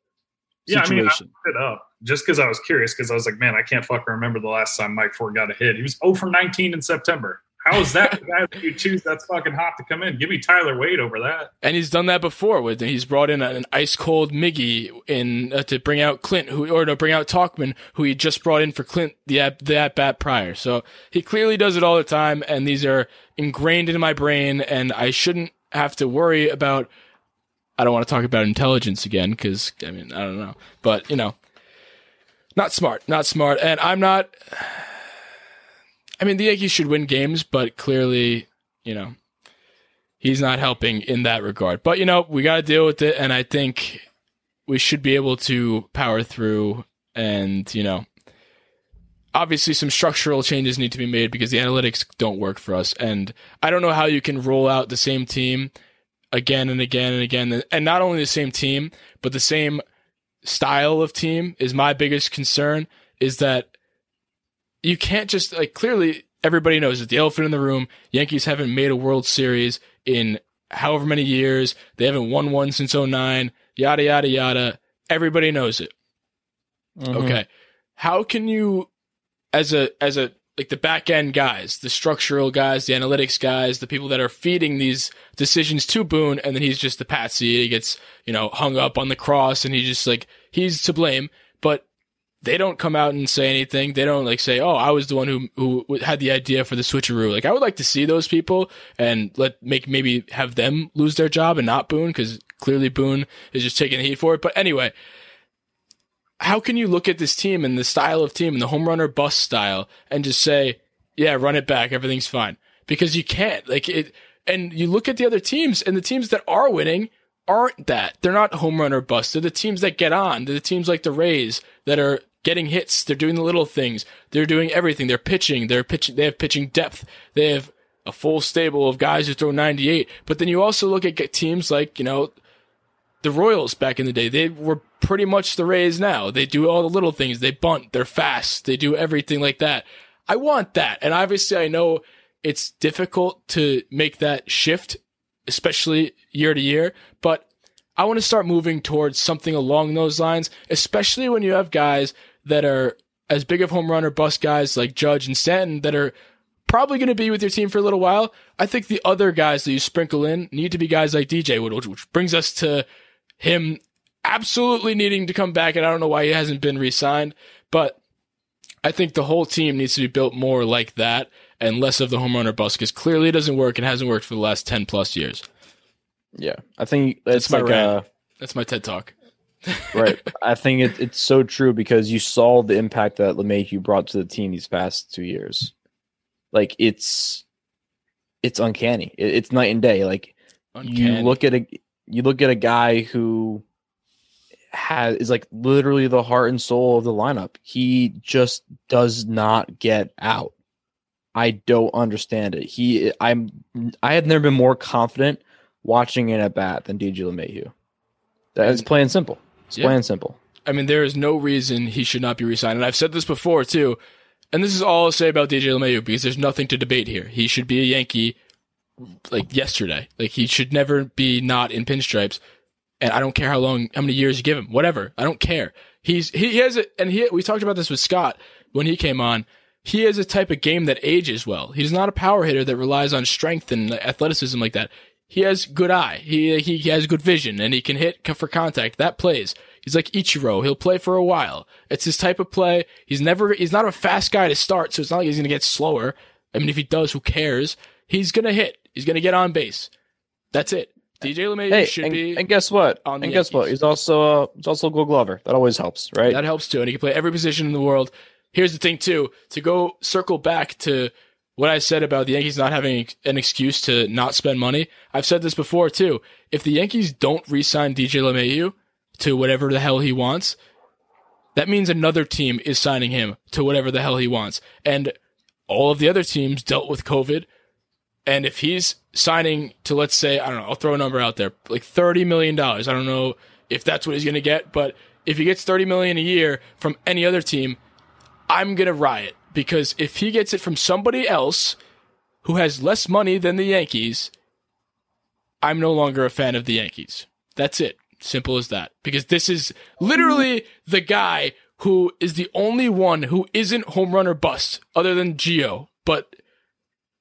situation. Yeah, I mean, I situation. it up just because I was curious because I was like, man, I can't fucking remember the last time Mike Ford got a hit. He was 0 for 19 in September. How is that you choose that's fucking hot to come in? Give me Tyler Wade over that. And he's done that before. With he's brought in an ice cold Miggy in uh, to bring out Clint, who or to bring out Tauchman, who he just brought in for Clint the the at bat prior. So he clearly does it all the time, and these are ingrained in my brain, and I shouldn't have to worry about. I don't want to talk about intelligence again because I mean I don't know, but you know, not smart, not smart, and I'm not. I mean, the Yankees should win games, but clearly, you know, he's not helping in that regard. But you know, we got to deal with it, and I think we should be able to power through. And you know, obviously, some structural changes need to be made because the analytics don't work for us. And I don't know how you can roll out the same team again and again and again, and not only the same team, but the same style of team is my biggest concern. Is that you can't just like clearly everybody knows that the elephant in the room. Yankees haven't made a World Series in however many years. They haven't won one since 09, Yada yada yada. Everybody knows it. Mhm. Okay. How can you as a as a like the back end guys, the structural guys, the analytics guys, the people that are feeding these decisions to Boone, and then he's just the patsy. He gets, you know, hung up on the cross and he just like he's to blame. But they don't come out and say anything. They don't like say, "Oh, I was the one who who had the idea for the switcheroo." Like I would like to see those people and let make maybe have them lose their job and not Boone because clearly Boone is just taking the heat for it. But anyway, how can you look at this team and the style of team and the home runner bust style and just say, "Yeah, run it back, everything's fine"? Because you can't. Like it, and you look at the other teams and the teams that are winning aren't that. They're not home run or bust. They're the teams that get on. They're the teams like the Rays that are getting hits. They're doing the little things. They're doing everything. They're pitching. They're pitching. They have pitching depth. They have a full stable of guys who throw 98. But then you also look at teams like, you know, the Royals back in the day. They were pretty much the Rays now. They do all the little things. They bunt. They're fast. They do everything like that. I want that. And obviously I know it's difficult to make that shift, especially year to year, but I want to start moving towards something along those lines, especially when you have guys that are as big of home run or bust guys like Judge and Stanton that are probably going to be with your team for a little while. I think the other guys that you sprinkle in need to be guys like DJ Wood, which brings us to him absolutely needing to come back. And I don't know why he hasn't been re-signed, but I think the whole team needs to be built more like that and less of the home run or bust because clearly it doesn't work and hasn't worked for the last 10 plus years. Yeah, I think That's it's my like uh, That's my TED talk. Right. I think it, it's so true because you saw the impact that LeMahieu brought to the team these past two years. Like it's it's uncanny. It, it's night and day. Like you look at a you look at a guy who has is like literally the heart and soul of the lineup. He just does not get out. I don't understand it. He I'm I have never been more confident watching an at bat than DJ LeMahieu. That's plain and simple. It's Yeah. plain and simple. I mean, there is no reason he should not be re-signed. And I've said this before too. And this is all I'll say about DJ LeMahieu because there's nothing to debate here. He should be a Yankee like yesterday. Like he should never be not in pinstripes. And I don't care how long, how many years you give him, whatever. I don't care. He's, he, he has it. And he, we talked about this with Scott when he came on. He has a type of game that ages well. He's not a power hitter that relies on strength and athleticism like that. He has good eye. He, he has good vision and he can hit for contact. That plays. He's like Ichiro. He'll play for a while. It's his type of play. He's never, he's not a fast guy to start, so it's not like he's going to get slower. I mean, if he does, who cares? He's going to hit. He's going to get on base. That's it. DJ LeMahieu Hey, should and, be. and guess what? And guess what? He's also uh, he's also a Gold Glover. That always helps, right? That helps too. And he can play every position in the world. Here's the thing too, to go circle back to what I said about the Yankees not having an excuse to not spend money. I've said this before too. If the Yankees don't re-sign DJ LeMahieu to whatever the hell he wants, that means another team is signing him to whatever the hell he wants. And all of the other teams dealt with COVID. And if he's signing to, let's say, I don't know, I'll throw a number out there, like $30 million. I don't know if that's what he's going to get, but if he gets 30 million a year from any other team, I'm going to riot because if he gets it from somebody else who has less money than the Yankees, I'm no longer a fan of the Yankees. That's it. Simple as that. Because this is literally the guy who is the only one who isn't home run or bust other than Gio, but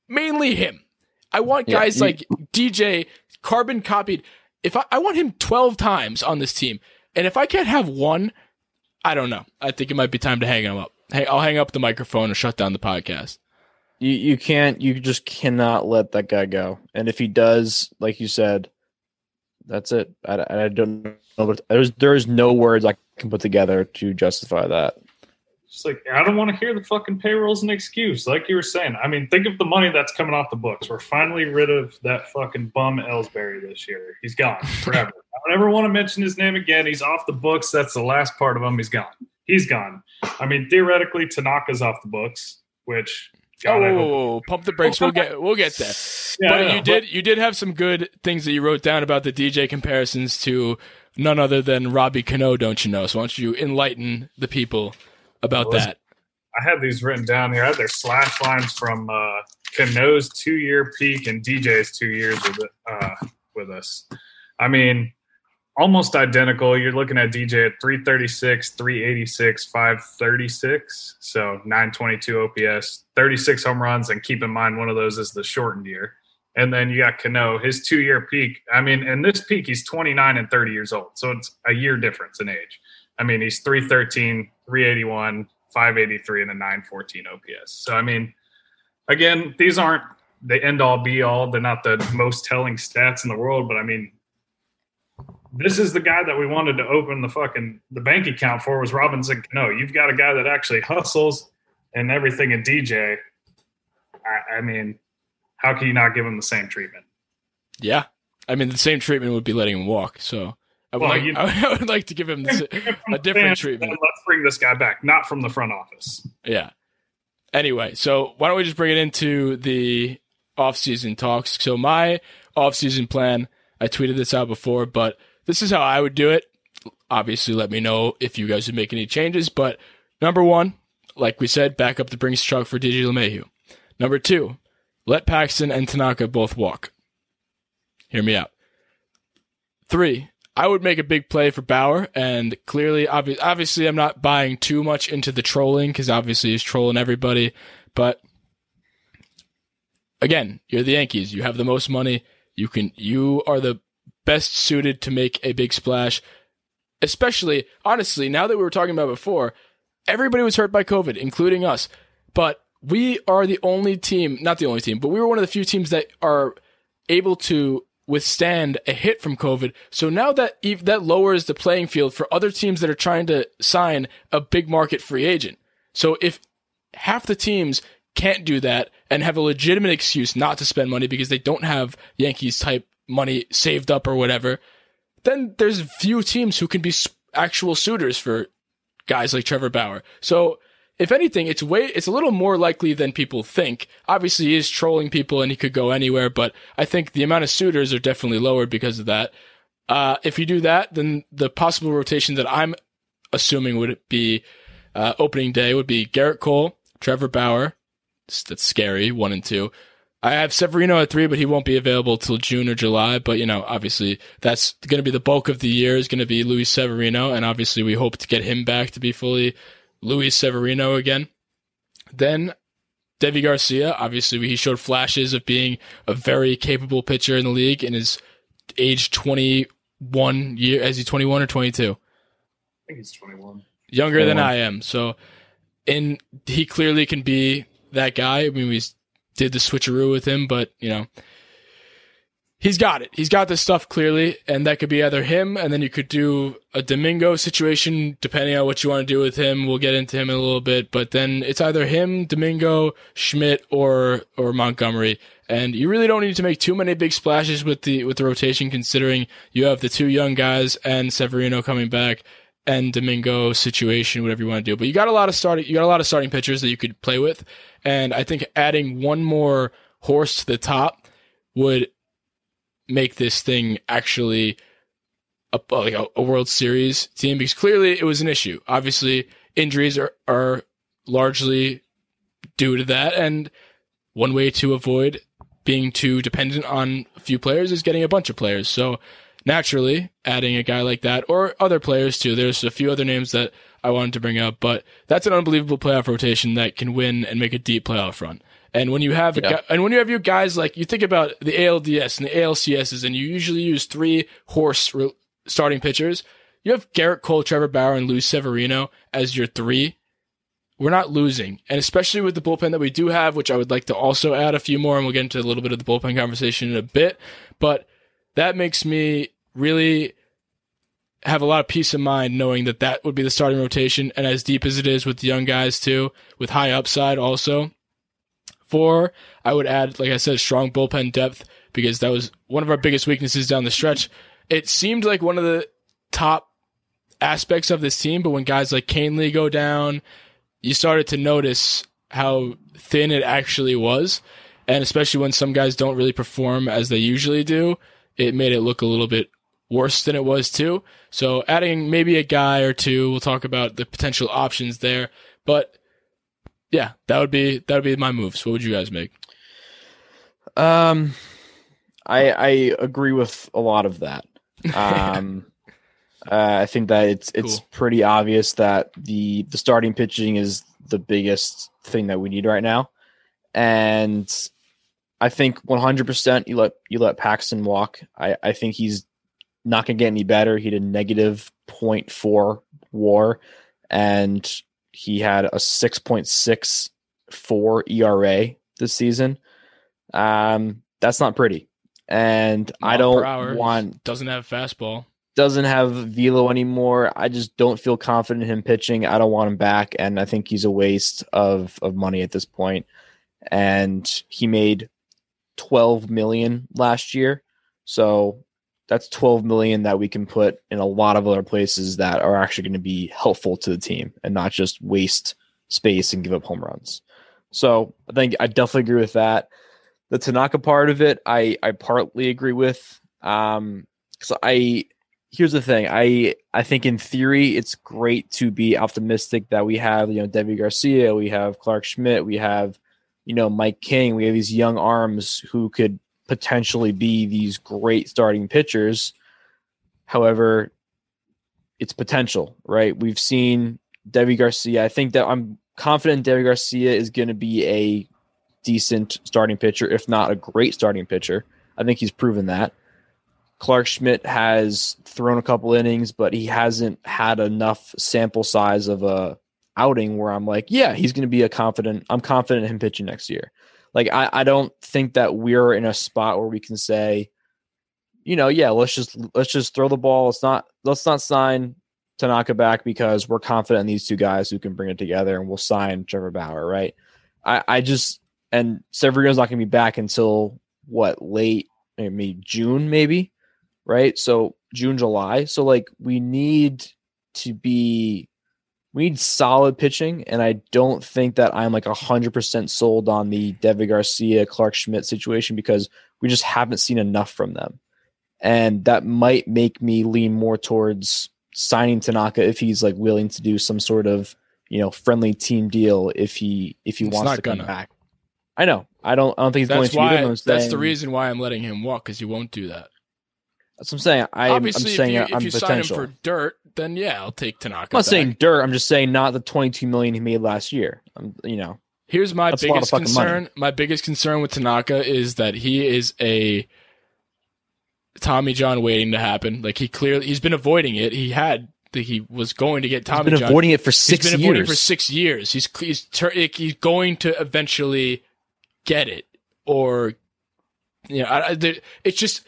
mainly him. I want Yeah, guys you- like DJ carbon copied. If I, I want him 12 times on this team, and if I can't have one, I don't know. I think it might be time to hang him up. Hey, I'll hang up the microphone and shut down the podcast. You you can't you just cannot let that guy go. And if he does, like you said, that's it. I, I don't know, but there's there's no words I can put together to justify that. Just like I don't want to hear the fucking payroll's an excuse. Like you were saying, I mean, think of the money that's coming off the books. We're finally rid of that fucking bum Ellsbury this year. He's gone forever. I don't ever want to mention his name again. He's off the books. That's the last part of him. He's gone. He's gone. I mean, theoretically, Tanaka's off the books, which Oh, God, I whoa, whoa, whoa. pump the brakes. We'll get we'll get there. Yeah, but know, you did you did have some good things that you wrote down about the DJ comparisons to none other than Robbie Cano, don't you know? So why don't you enlighten the people about Well, that? I had these written down here. I had their slash lines from uh, Cano's two year peak and DJ's two years with uh, with us. I mean, almost identical. You're looking at DJ at 336, 386, 536. So 922 OPS, 36 home runs. And keep in mind, one of those is the shortened year. And then you got Cano, his two year peak. I mean, in this peak, he's 29 and 30 years old. So it's a year difference in age. I mean, he's 313, 381, 583, and a 914 OPS. So I mean, again, these aren't the end all be all. They're not the most telling stats in the world, but I mean, this is the guy that we wanted to open the fucking the bank account for was Robinson Cano. You've got a guy that actually hustles and everything in DJ. I, I mean, how can you not give him the same treatment? Yeah, I mean the same treatment would be letting him walk. So I would, Well, like, you- I would like to give him this, a different treatment. Let's bring this guy back, not from the front office. Yeah. Anyway, so why don't we just bring it into the off-season talks? So my off-season plan, I tweeted this out before, but this is how I would do it. Obviously, let me know if you guys would make any changes. But number one, like we said, back up the Brinks truck for DJ LeMahieu. Number two, let Paxton and Tanaka both walk. Hear me out. Three, I would make a big play for Bauer, and clearly, obvi- obviously, I'm not buying too much into the trolling because obviously he's trolling everybody. But again, you're the Yankees. You have the most money. You can. You are the best suited to make a big splash. Especially, honestly, now that we were talking about before, everybody was hurt by COVID, including us. But we are the only team, not the only team, but we were one of the few teams that are able to withstand a hit from COVID. So now that that lowers the playing field for other teams that are trying to sign a big market free agent. So if half the teams can't do that and have a legitimate excuse not to spend money because they don't have Yankees type money saved up or whatever, then there's few teams who can be actual suitors for guys like Trevor Bauer. So if anything, it's way it's a little more likely than people think. Obviously, he is trolling people and he could go anywhere, but I think the amount of suitors are definitely lowered because of that. Uh, if you do that, then the possible rotation that I'm assuming would be uh, opening day would be Gerrit Cole, Trevor Bauer. That's scary, one and two. I have Severino at three, but he won't be available till June or July. But you know, obviously, that's going to be the bulk of the year is going to be Luis Severino, and obviously, we hope to get him back to be fully Luis Severino again. Then Deivi Garcia, obviously, he showed flashes of being a very capable pitcher in the league in his age 21 year. Is he 21 or 22? I think he's 21. Younger than I am. So, and he clearly can be that guy. I mean, we did the switcheroo with him, but you know, he's got it. He's got this stuff clearly, and that could be either him, and then you could do a Domingo situation, depending on what you want to do with him. We'll get into him in a little bit, but then it's either him, Domingo, Schmidt, or or Montgomery. And you really don't need to make too many big splashes with the with the rotation, considering you have the two young guys and Severino coming back and Domingo situation, whatever you want to do. But you got a lot of starting, you got a lot of starting pitchers that you could play with, and I think adding one more horse to the top would make this thing actually a, like a, a World Series team because clearly it was an issue. Obviously, injuries are are largely due to that, and one way to avoid being too dependent on a few players is getting a bunch of players. So naturally, adding a guy like that or other players too. There's a few other names that I wanted to bring up, but that's an unbelievable playoff rotation that can win and make a deep playoff run. And when you have a Yeah. guy, and when you have your guys like you think about the ALDS and the ALCSs, and you usually use three horse re- starting pitchers, you have Gerrit Cole, Trevor Bauer, and Luis Severino as your three. We're not losing, and especially with the bullpen that we do have, which I would like to also add a few more, and we'll get into a little bit of the bullpen conversation in a bit. But that makes me really have a lot of peace of mind knowing that that would be the starting rotation, and as deep as it is with the young guys too, with high upside also. Four, I would add, like I said, strong bullpen depth because that was one of our biggest weaknesses down the stretch. It seemed like one of the top aspects of this team, but when guys like Kahnle go down, you started to notice how thin it actually was. And especially when some guys don't really perform as they usually do, it made it look a little bit worse than it was too. So adding maybe a guy or two, we'll talk about the potential options there. But yeah, that would be that would be my moves. What would you guys make? Um, I I agree with a lot of that. Um, uh, I think that it's it's Cool. pretty obvious that the the starting pitching is the biggest thing that we need right now, and I think 100% you let you let Paxton walk. I I think he's not gonna get any better. He did negative 0.4 WAR, and he had a 6.64 ERA this season. Um, that's not pretty. And I Mile per don't want Doesn't have fastball. doesn't have velo anymore. I just don't feel confident in him pitching. I don't want him back, and I think he's a waste of of money at this point. And he made twelve million last year, so that's twelve million that we can put in a lot of other places that are actually going to be helpful to the team and not just waste space and give up home runs. So I think I definitely agree with that. The Tanaka part of it, I I partly agree with. Um, because I here's the thing. I I think in theory it's great to be optimistic that we have, you know, Deivi Garcia, we have Clarke Schmidt, we have, you know, Mike King, we have these young arms who could potentially be these great starting pitchers. However, it's potential, right? We've seen Deivi Garcia. I think that I'm confident Deivi Garcia is going to be a decent starting pitcher, if not a great starting pitcher. I think he's proven that. Clarke Schmidt has thrown a couple innings, but he hasn't had enough sample size of a outing where I'm like, yeah, he's going to be a confident. I'm confident in him pitching next year. Like I, I don't think that we're in a spot where we can say, you know, yeah, let's just let's just throw the ball. Let's not let's not sign Tanaka back because we're confident in these two guys who can bring it together, and we'll sign Trevor Bauer, right? I, I just and Severino's not going to be back until what late maybe June, maybe right? So June, July. So like we need to be we need solid pitching, and I don't think that I'm like hundred percent sold on the Deivi Garcia, Clarke Schmidt situation because we just haven't seen enough from them. And that might make me lean more towards signing Tanaka if he's like willing to do some sort of, you know, friendly team deal if he if he It's wants to come gonna. back. I know. I don't I don't think he's going That's to why. either. but I'm That's the reason why I'm letting him walk because he won't do that. That's what I'm saying. I, I'm Obviously, saying if you, I'm if you sign him for dirt, then yeah, I'll take Tanaka. I'm not back. saying dirt. I'm just saying not the 22 million he made last year. I'm, you know, Here's my That's a lot of biggest fucking money. concern. My biggest concern with Tanaka is that he is a Tommy John waiting to happen. Like he clearly he's been avoiding it. He had he was going to get he's Tommy been John. avoiding it for six he's been avoiding for years. six years. He's he's he's going to eventually get it, or you know, I, I, it's just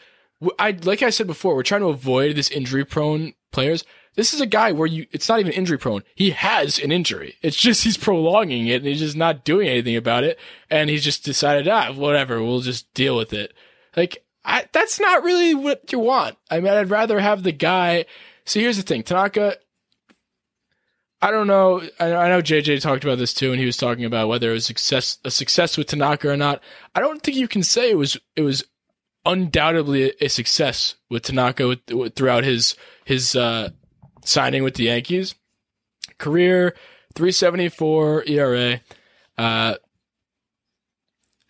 I like I said before, we're trying to avoid this injury prone players. This is a guy where you it's not even injury prone. He has an injury. It's just he's prolonging it and he's just not doing anything about it. And he's just decided, ah, whatever, we'll just deal with it. Like I, that's not really what you want. I mean, I'd rather have the guy. So here's the thing, Tanaka. I don't know. I, I know JJ talked about this too, and he was talking about whether it was success a success with Tanaka or not. I don't think you can say it was it was undoubtedly a, success with Tanaka with, with, throughout his his uh, signing with the Yankees. Career 374 ERA, uh,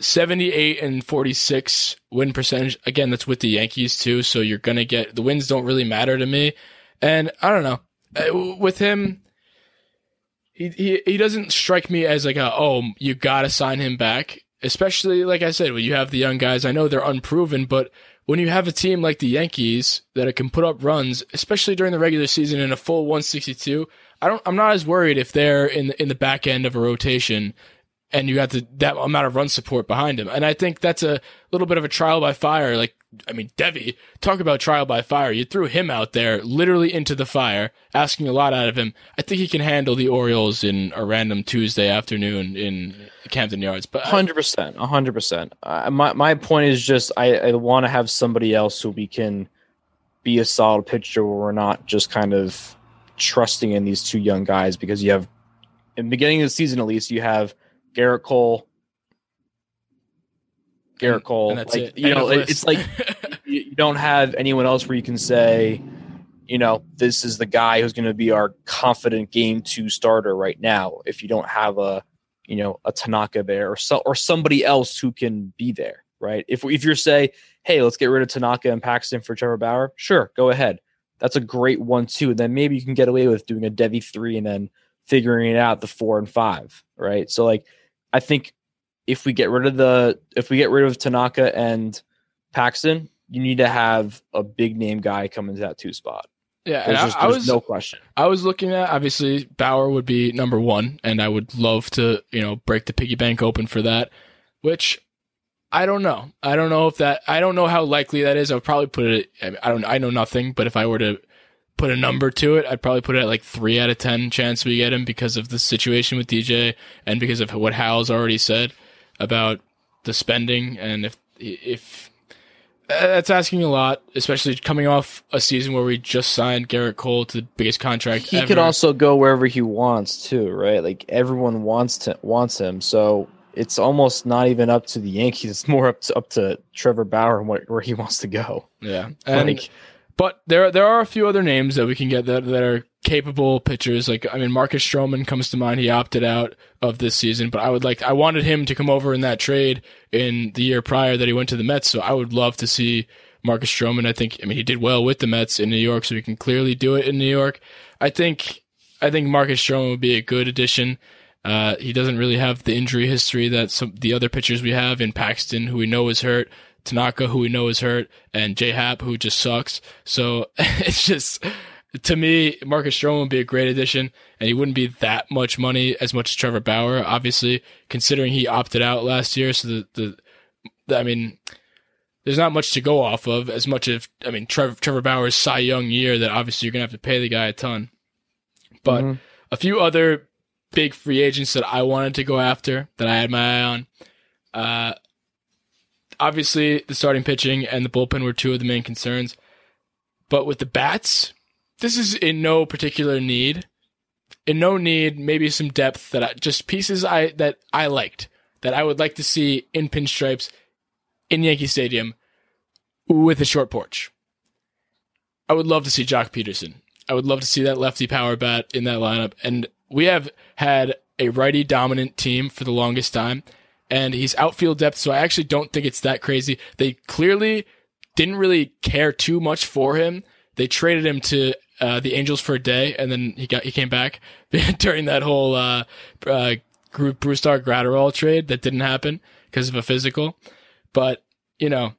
78 and 46 win percentage. Again, that's with the Yankees too, so you're gonna get the wins don't really matter to me. And I don't know Uh, with him. He, he he doesn't strike me as like a oh you gotta sign him back especially like I said when you have the young guys I know they're unproven but when you have a team like the Yankees that can put up runs especially during the regular season in a full 162 I don't I'm not as worried if they're in the, in the back end of a rotation and you got the, that amount of run support behind them. and I think that's a little bit of a trial by fire like I mean Deivi talk about trial by fire you threw him out there literally into the fire asking a lot out of him I think he can handle the Orioles in a random Tuesday afternoon in Camden Yards but Hundred percent, hundred percent. My my point is just I, I want to have somebody else who we can be a solid pitcher where we're not just kind of trusting in these two young guys because you have in the beginning of the season at least you have Gerrit Cole, Gerrit Cole. like it. you End know, it- it's like you, you don't have anyone else where you can say, you know, this is the guy who's going to be our confident game two starter right now. If you don't have a, you know, a Tanaka there or so, or somebody else who can be there, right? If if you're say, hey, let's get rid of Tanaka and Paxton for Trevor Bauer, sure, go ahead. That's a great one too. And then maybe you can get away with doing a Deivi three and then figuring it out the four and five, right? So like, I think if we get rid of the if we get rid of Tanaka and Paxton, you need to have a big name guy come into that two spot. Yeah, There's, I, just, I there's was no question. I was looking at obviously Bauer would be number one, and I would love to you know break the piggy bank open for that, which I don't know. I don't know if that. I don't know how likely that is. I would probably put it. I don't. I know nothing, but if I were to put a number to it, I'd probably put it at like three out of ten chance we get him because of the situation with DJ and because of what Hal's already said about the spending and if if that's asking a lot, especially coming off a season where we just signed Gerrit Cole to the biggest contract He ever. could also go wherever he wants too, right? Like everyone wants to wants him, so it's almost not even up to the Yankees. It's more up to up to Trevor Bauer and where, where he wants to go. yeah, and like, But there there are a few other names that we can get that, that are capable pitchers. Like I mean, Marcus Stroman comes to mind. He opted out of this season, but I would like I wanted him to come over in that trade in the year prior that he went to the Mets. So I would love to see Marcus Stroman. I think I mean he did well with the Mets in New York, so he can clearly do it in New York. I think I think Marcus Stroman would be a good addition. Uh, he doesn't really have the injury history that some the other pitchers we have in Paxton, who we know is hurt, Tanaka, who we know is hurt, and J Happ, who just sucks. So it's just to me, Marcus Stroman would be a great addition, and he wouldn't be that much money as much as Trevor Bauer, obviously, considering he opted out last year. So the the, the I mean. There's not much to go off of as much as I mean Trevor Trevor Bauer's Cy Young year that obviously you're gonna have to pay the guy a ton, but Mhm. a few other big free agents that I wanted to go after that I had my eye on. Uh, obviously, the starting pitching and the bullpen were two of the main concerns. But with the bats, this is in no particular need. In no need, maybe some depth that I, just pieces I that I liked that I would like to see in pinstripes in Yankee Stadium with a short porch. I would love to see Joc Pederson. I would love to see that lefty power bat in that lineup. And we have had a righty dominant team for the longest time, and he's outfield depth, so I actually don't think it's that crazy. They clearly didn't really care too much for him. They traded him to uh, the Angels for a day, and then he got he came back during that whole uh, uh, group Brusdar Graterol trade that didn't happen because of a physical. But you know,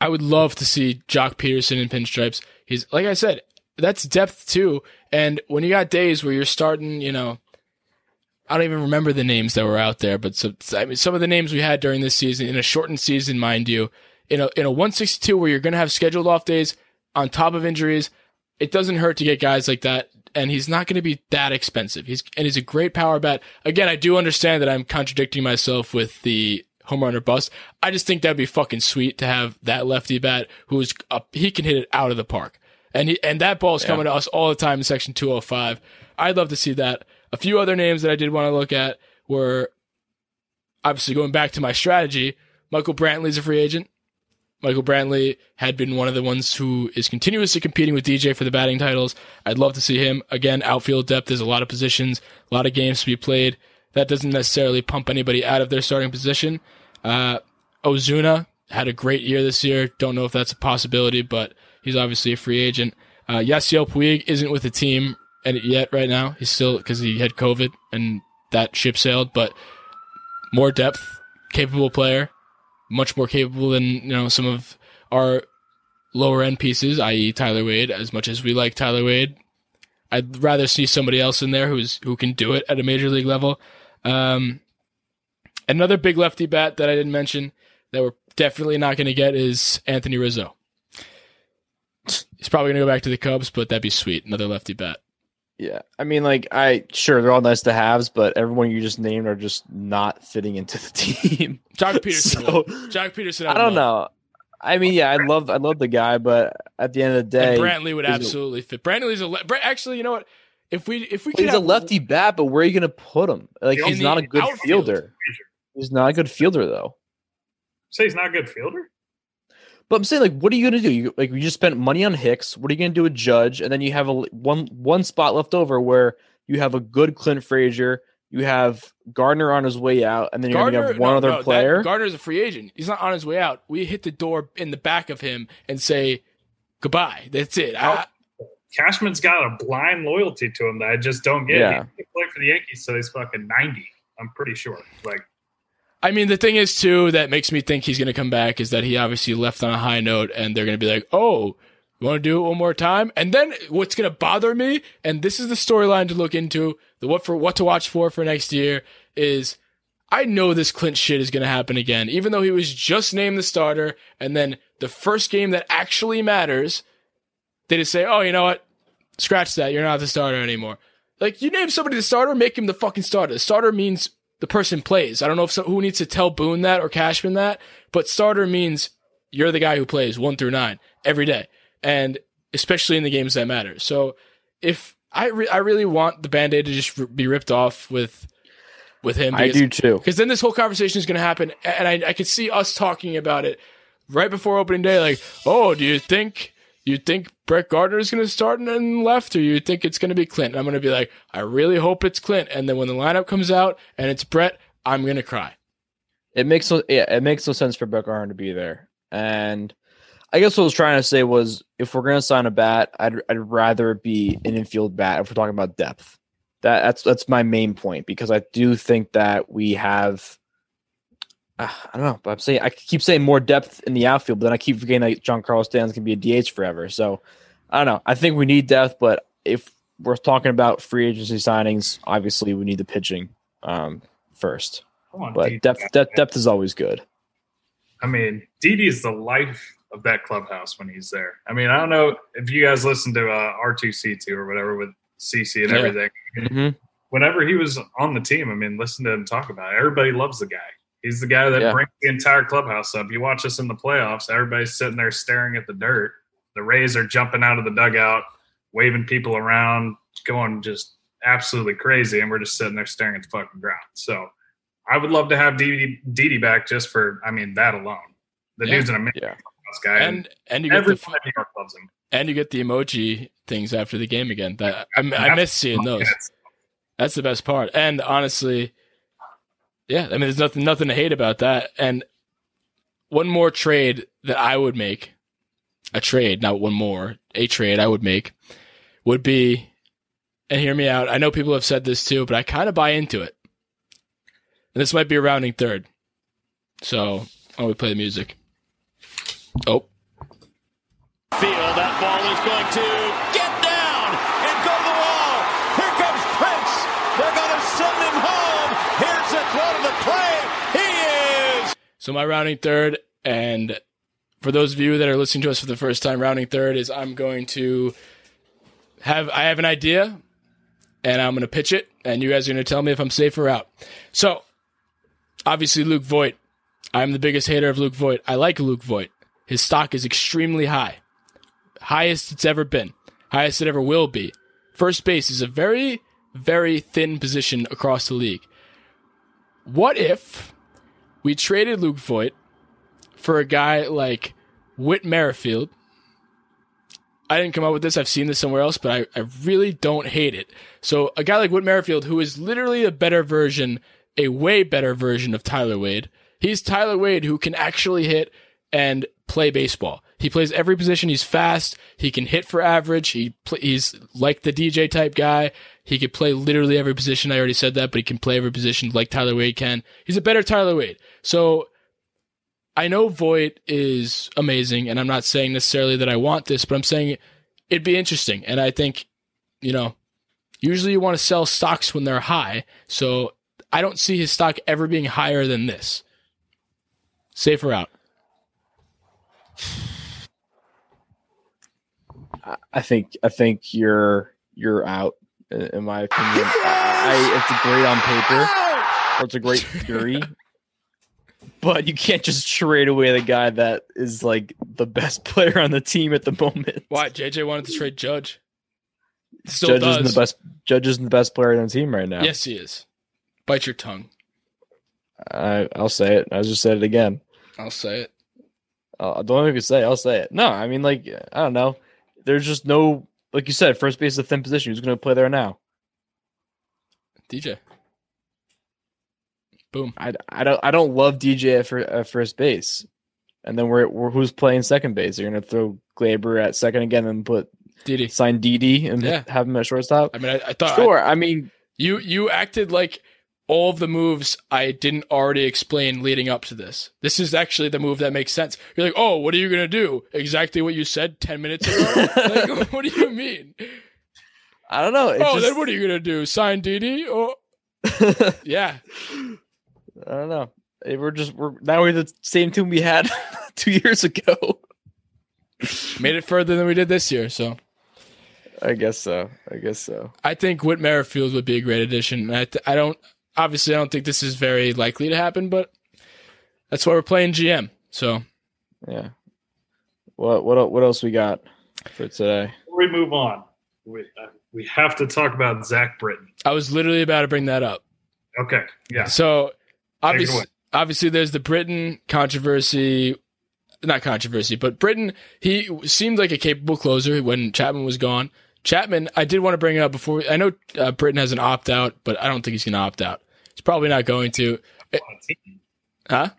I would love to see Joc Pederson in pinstripes. He's like I said, that's depth too. And when you got days where you're starting, you know, I don't even remember the names that were out there, but some, I mean, some of the names we had during this season in a shortened season, mind you, in a in a 162 where you're going to have scheduled off days on top of injuries, it doesn't hurt to get guys like that. And he's not going to be that expensive. He's and he's a great power bat. Again, I do understand that I'm contradicting myself with the home run or bust. I just think that'd be fucking sweet to have that lefty bat who's up, he can hit it out of the park. And he, and that ball is coming to us all the time in section 205. I'd love to see that. A few other names that I did want to look at were obviously going back to my strategy. Michael Brantley's a free agent. Michael Brantley had been one of the ones who is continuously competing with DJ for the batting titles. I'd love to see him again. Outfield depth. There's a lot of positions, a lot of games to be played. That doesn't necessarily pump anybody out of their starting position. Uh, Ozuna had a great year this year. Don't know if that's a possibility, but he's obviously a free agent. Uh, Yasiel Puig isn't with the team yet right now. He's still because he had COVID and that ship sailed, but more depth, capable player, much more capable than you know some of our lower end pieces, i.e. Tyler Wade. As much as we like Tyler Wade, I'd rather see somebody else in there who's who can do it at a major league level. Um, another big lefty bat that I didn't mention that we're definitely not going to get is Anthony Rizzo. He's probably going to go back to the Cubs, but that'd be sweet. Another lefty bat. Yeah, I mean, like I sure they're all nice to haves, but everyone you just named are just not fitting into the team. Joc Pederson. So, will. Joc Pederson. I don't know. I mean, yeah, I love I love the guy, but at the end of the day, And Brantley would he's a- absolutely fit. Brantley's a le- actually. You know what? If we if we could he's a lefty bat, but where are you going to put him? Like he's not a good outfield. fielder. He's not a good fielder though. Say he's not a good fielder. But I'm saying, like, what are you going to do? You like, you just spent money on Hicks. What are you going to do with Judge? And then you have a one one spot left over where you have a good Clint Frazier. You have Gardner on his way out, and then you're going to have one no, other no, that- player. Gardner's a free agent. He's not on his way out. We hit the door in the back of him and say goodbye. That's it. I, Cashman's got a blind loyalty to him that I just don't get. Yeah. He played for the Yankees, so he's fucking ninety. I'm pretty sure. Like I mean, the thing is too that makes me think he's going to come back is that he obviously left on a high note, and they're going to be like, "Oh, We want to do it one more time. And then what's going to bother me, and this is the storyline to look into, the what for what to watch for for next year is I know this Clint shit is going to happen again, even though he was just named the starter. And then the first game that actually matters, they just say, oh, you know what? Scratch that. You're not the starter anymore. Like, you name somebody the starter, make him the fucking starter. The starter means the person plays. I don't know if so, who needs to tell Boone that or Cashman that, but starter means you're the guy who plays one through nine every day, and especially in the games that matter. So if I re- I really want the band aid to just r- be ripped off with with him, I because- do too. because then this whole conversation is going to happen, and I, I could see us talking about it right before opening day. Like, oh, do you think you think Brett Gardner is going to start in left, or you think it's going to be Clint? And I'm going to be like, I really hope it's Clint. And then when the lineup comes out and it's Brett, I'm going to cry. It makes no yeah, it makes no sense for Brett Gardner to be there. And I guess what I was trying to say was if we're gonna sign a bat, I'd I'd rather it be an infield bat if we're talking about depth. That that's that's my main point because I do think that we have uh, I don't know, but I'm saying I keep saying more depth in the outfield, but then I keep forgetting that Giancarlo Stanton's gonna be a DH forever. So I don't know. I think we need depth, but if we're talking about free agency signings, obviously we need the pitching um, first. On, But depth depth depth is always good. I mean, Didi is the life of that clubhouse when he's there. I mean, I don't know if you guys listen to uh, R2C2 or whatever with CC and Yeah. everything. Mhm. Whenever he was on the team, I mean, listen to him talk about it. Everybody loves the guy. He's the guy that Yeah. brings the entire clubhouse up. You watch us in the playoffs, everybody's sitting there staring at the dirt. The Rays are jumping out of the dugout, waving people around, going just absolutely crazy, and we're just sitting there staring at the fucking ground. So I would love to have Didi, Didi back just for, I mean, that alone. The Yeah. dude's an amazing Yeah. clubhouse guy. And, And and you get the New York loves him. and you get the emoji things after the game again. That I, I miss seeing those. That's the best part. And honestly, yeah, I mean, there's nothing nothing to hate about that. And one more trade that I would make, a trade, not one more, a trade I would make, would be, and hear me out. I know people have said this too, but I kind of buy into it. And this might be a rounding third. So, oh, we play the music. Oh, field. That ball is going to So my rounding third, and for those of you that are listening to us for the first time, rounding third is I'm going to have I have an idea, and I'm going to pitch it, and you guys are going to tell me if I'm safe or out. So, obviously Luke Voit, I'm the biggest hater of Luke Voit. I like Luke Voit. His stock is extremely high, highest it's ever been, highest it ever will be. First base is a very, very thin position across the league. What if we traded Luke Voit for a guy like Whit Merrifield. I didn't come up with this. I've seen this somewhere else, but I, I really don't hate it. So a guy like Whit Merrifield, who is literally a better version, a way better version of Tyler Wade. He's Tyler Wade who can actually hit and play baseball. He plays every position. He's fast. He can hit for average. He he's like the DJ type guy. He could play literally every position. I already said that, but he can play every position like Tyler Wade can. He's a better Tyler Wade. So I know Voit is amazing, and I'm not saying necessarily that I want this, but I'm saying it'd be interesting. And I think, you know, usually you want to sell stocks when they're high. So I don't see his stock ever being higher than this. Safer out? I- think I think you're you're out in my opinion. I, I it's a great on paper, or it's a great theory, but you can't just trade away the guy that is like the best player on the team at the moment. Why? JJ wanted to trade Judge. Still Judge does. isn't the best. Judge isn't the best player on the team right now. Yes, he is. Bite your tongue. I, I'll say it. I just said it again. I'll say it. Uh, the only thing I can say, I'll say it. No, I mean, like, I don't know. There's just no, like you said, first base is a thin position. Who's going to play there now? DJ. Boom. I, I don't I don't love DJ at, at first base, and then we're, we're who's playing second base? You're going to throw Gleyber at second again and put Didi. sign Didi and Yeah. have him at shortstop. I mean, I, I thought Sure. I mean, You you acted like all of the moves I didn't already explain leading up to this. This is actually the move that makes sense. You're like, oh, what are you gonna do? Exactly what you said ten minutes ago. like, what do you mean? I don't know. It's oh, just, then what are you gonna do? Sign Didi? Oh, yeah. I don't know. We're just we're now we're the same team we had two years ago. Made it further than we did this year. So I guess so. I guess so. I think Whit Merrifield would be a great addition. I, th- I don't obviously I don't think this is very likely to happen, but that's why we're playing GM. So Yeah. What what what else we got for today? Before we move on, we uh, we have to talk about Zach Britton. I was literally about to bring that up. Okay, yeah, So away. Obviously, obviously, there's the Britton controversy. Not controversy, but Britton. He seemed like a capable closer when Chapman was gone. Chapman, I did want to bring it up before. I know uh, Britton has an opt out, but I don't think he's going to opt out. He's probably not going to. Team. Huh?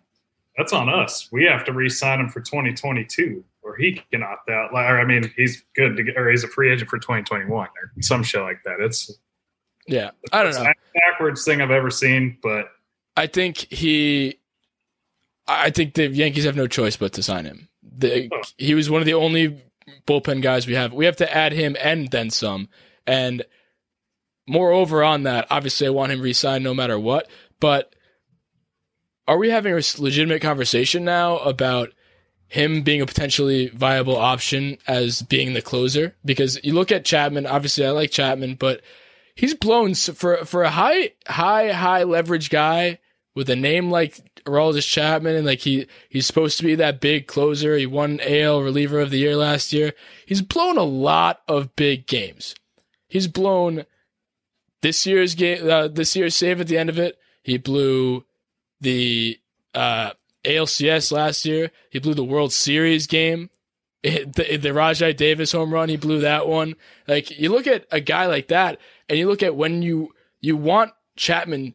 that's on us. We have to re-sign him for 2022, or he can opt out. Like, or, I mean, he's good to get, or he's a free agent for 2021, or some shit like that. It's Yeah, I don't know. backwards thing I've ever seen, but I think he. I think the Yankees have no choice but to sign him. The, he was one of the only bullpen guys we have. We have to add him and then some. And moreover, on that, obviously, I want him re-signed no matter what. But are we having a legitimate conversation now about him being a potentially viable option as being the closer? Because you look at Chapman. Obviously, I like Chapman, but he's blown for for a high high high leverage guy with a name like Aroldis Chapman and like he he's supposed to be that big closer. He won AL reliever of the year last year. He's blown a lot of big games. He's blown this year's game uh, this year's save at the end of it. He blew the uh, ALCS last year. He blew the World Series game. The, the Rajai Davis home run, he blew that one. Like you look at a guy like that, and you look at when you you want Chapman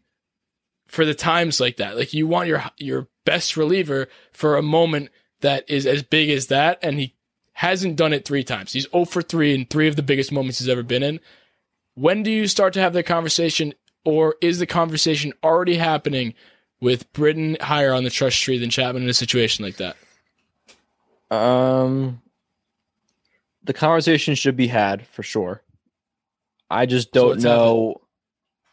for the times like that. Like you want your your best reliever for a moment that is as big as that, and he hasn't done it three times. He's 0 for 3 in three of the biggest moments he's ever been in. When do you start to have that conversation, or is the conversation already happening with Britton higher on the trust tree than Chapman in a situation like that? Um, the conversation should be had for sure. I just don't what's know.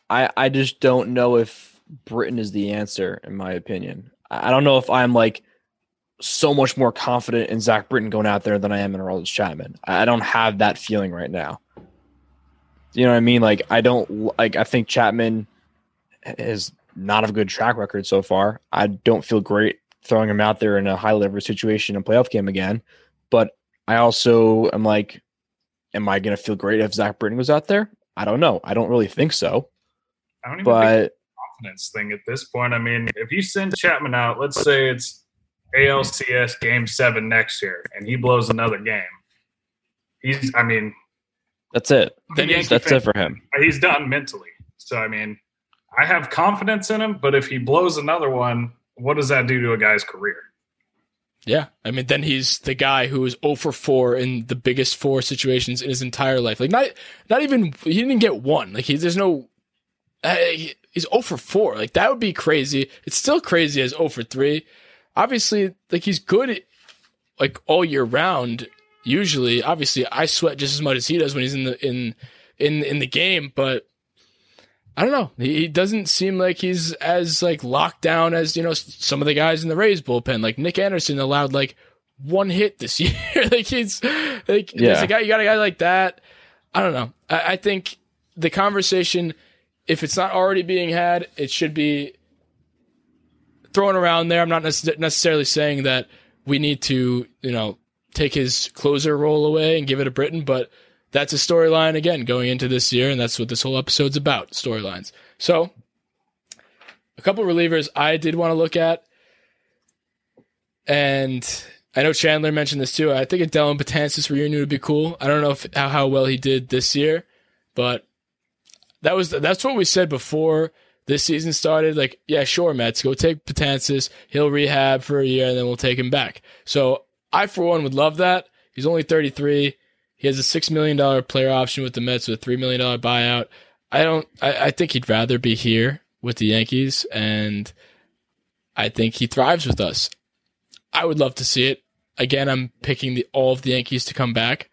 I I just don't know if Britton is the answer, in my opinion. I don't know if I'm like so much more confident in Zach Britton going out there than I am in Aroldis Chapman. I don't have that feeling right now. You know what I mean? Like I don't like. I think Chapman is not a good track record so far. I don't feel great throwing him out there in a high leverage situation in a playoff game again. But I also am like, am I going to feel great if Zach Britton was out there? I don't know. I don't really think so. I don't even think But confidence thing at this point. I mean, if you send Chapman out, let's say it's ALCS game seven next year, and he blows another game, he's, I mean, that's it. Then the he's, that's fan- it for him. he's done mentally. So, I mean, I have confidence in him, but if he blows another one, what does that do to a guy's career? Yeah, I mean, then he's the guy who is 0 for 4 in the biggest four situations in his entire life. Like, not not even he didn't get one. Like, he, there's no. Uh, he's 0 for 4. Like, that would be crazy. It's still crazy as 0 for 3. Obviously, like he's good, like all year round. Usually, obviously, I sweat just as much as he does when he's in the in in in the game, but. I don't know. He, he doesn't seem like he's as like locked down as you know some of the guys in the Rays bullpen. Like Nick Anderson allowed like one hit this year. like he's like there's Yeah. a guy you got a guy like that. I don't know. I, I think the conversation, if it's not already being had, it should be thrown around there. I'm not necess- necessarily saying that we need to you know take his closer role away and give it to Britton, but that's a storyline again going into this year, and that's what this whole episode's about storylines. So, a couple relievers I did want to look at, and I know Chandler mentioned this too. I think a Dellin Betances reunion would be cool. I don't know if, how, how well he did this year, but that was that's what we said before this season started. Like, yeah, sure, Mets, go take Betances. He'll rehab for a year, and then we'll take him back. So I, for one, would love that. He's only 33. He has a six million dollar player option with the Mets with a three million dollar buyout. I don't. I, I think he'd rather be here with the Yankees, and I think he thrives with us. I would love to see it. Again, I'm picking the all of the Yankees to come back,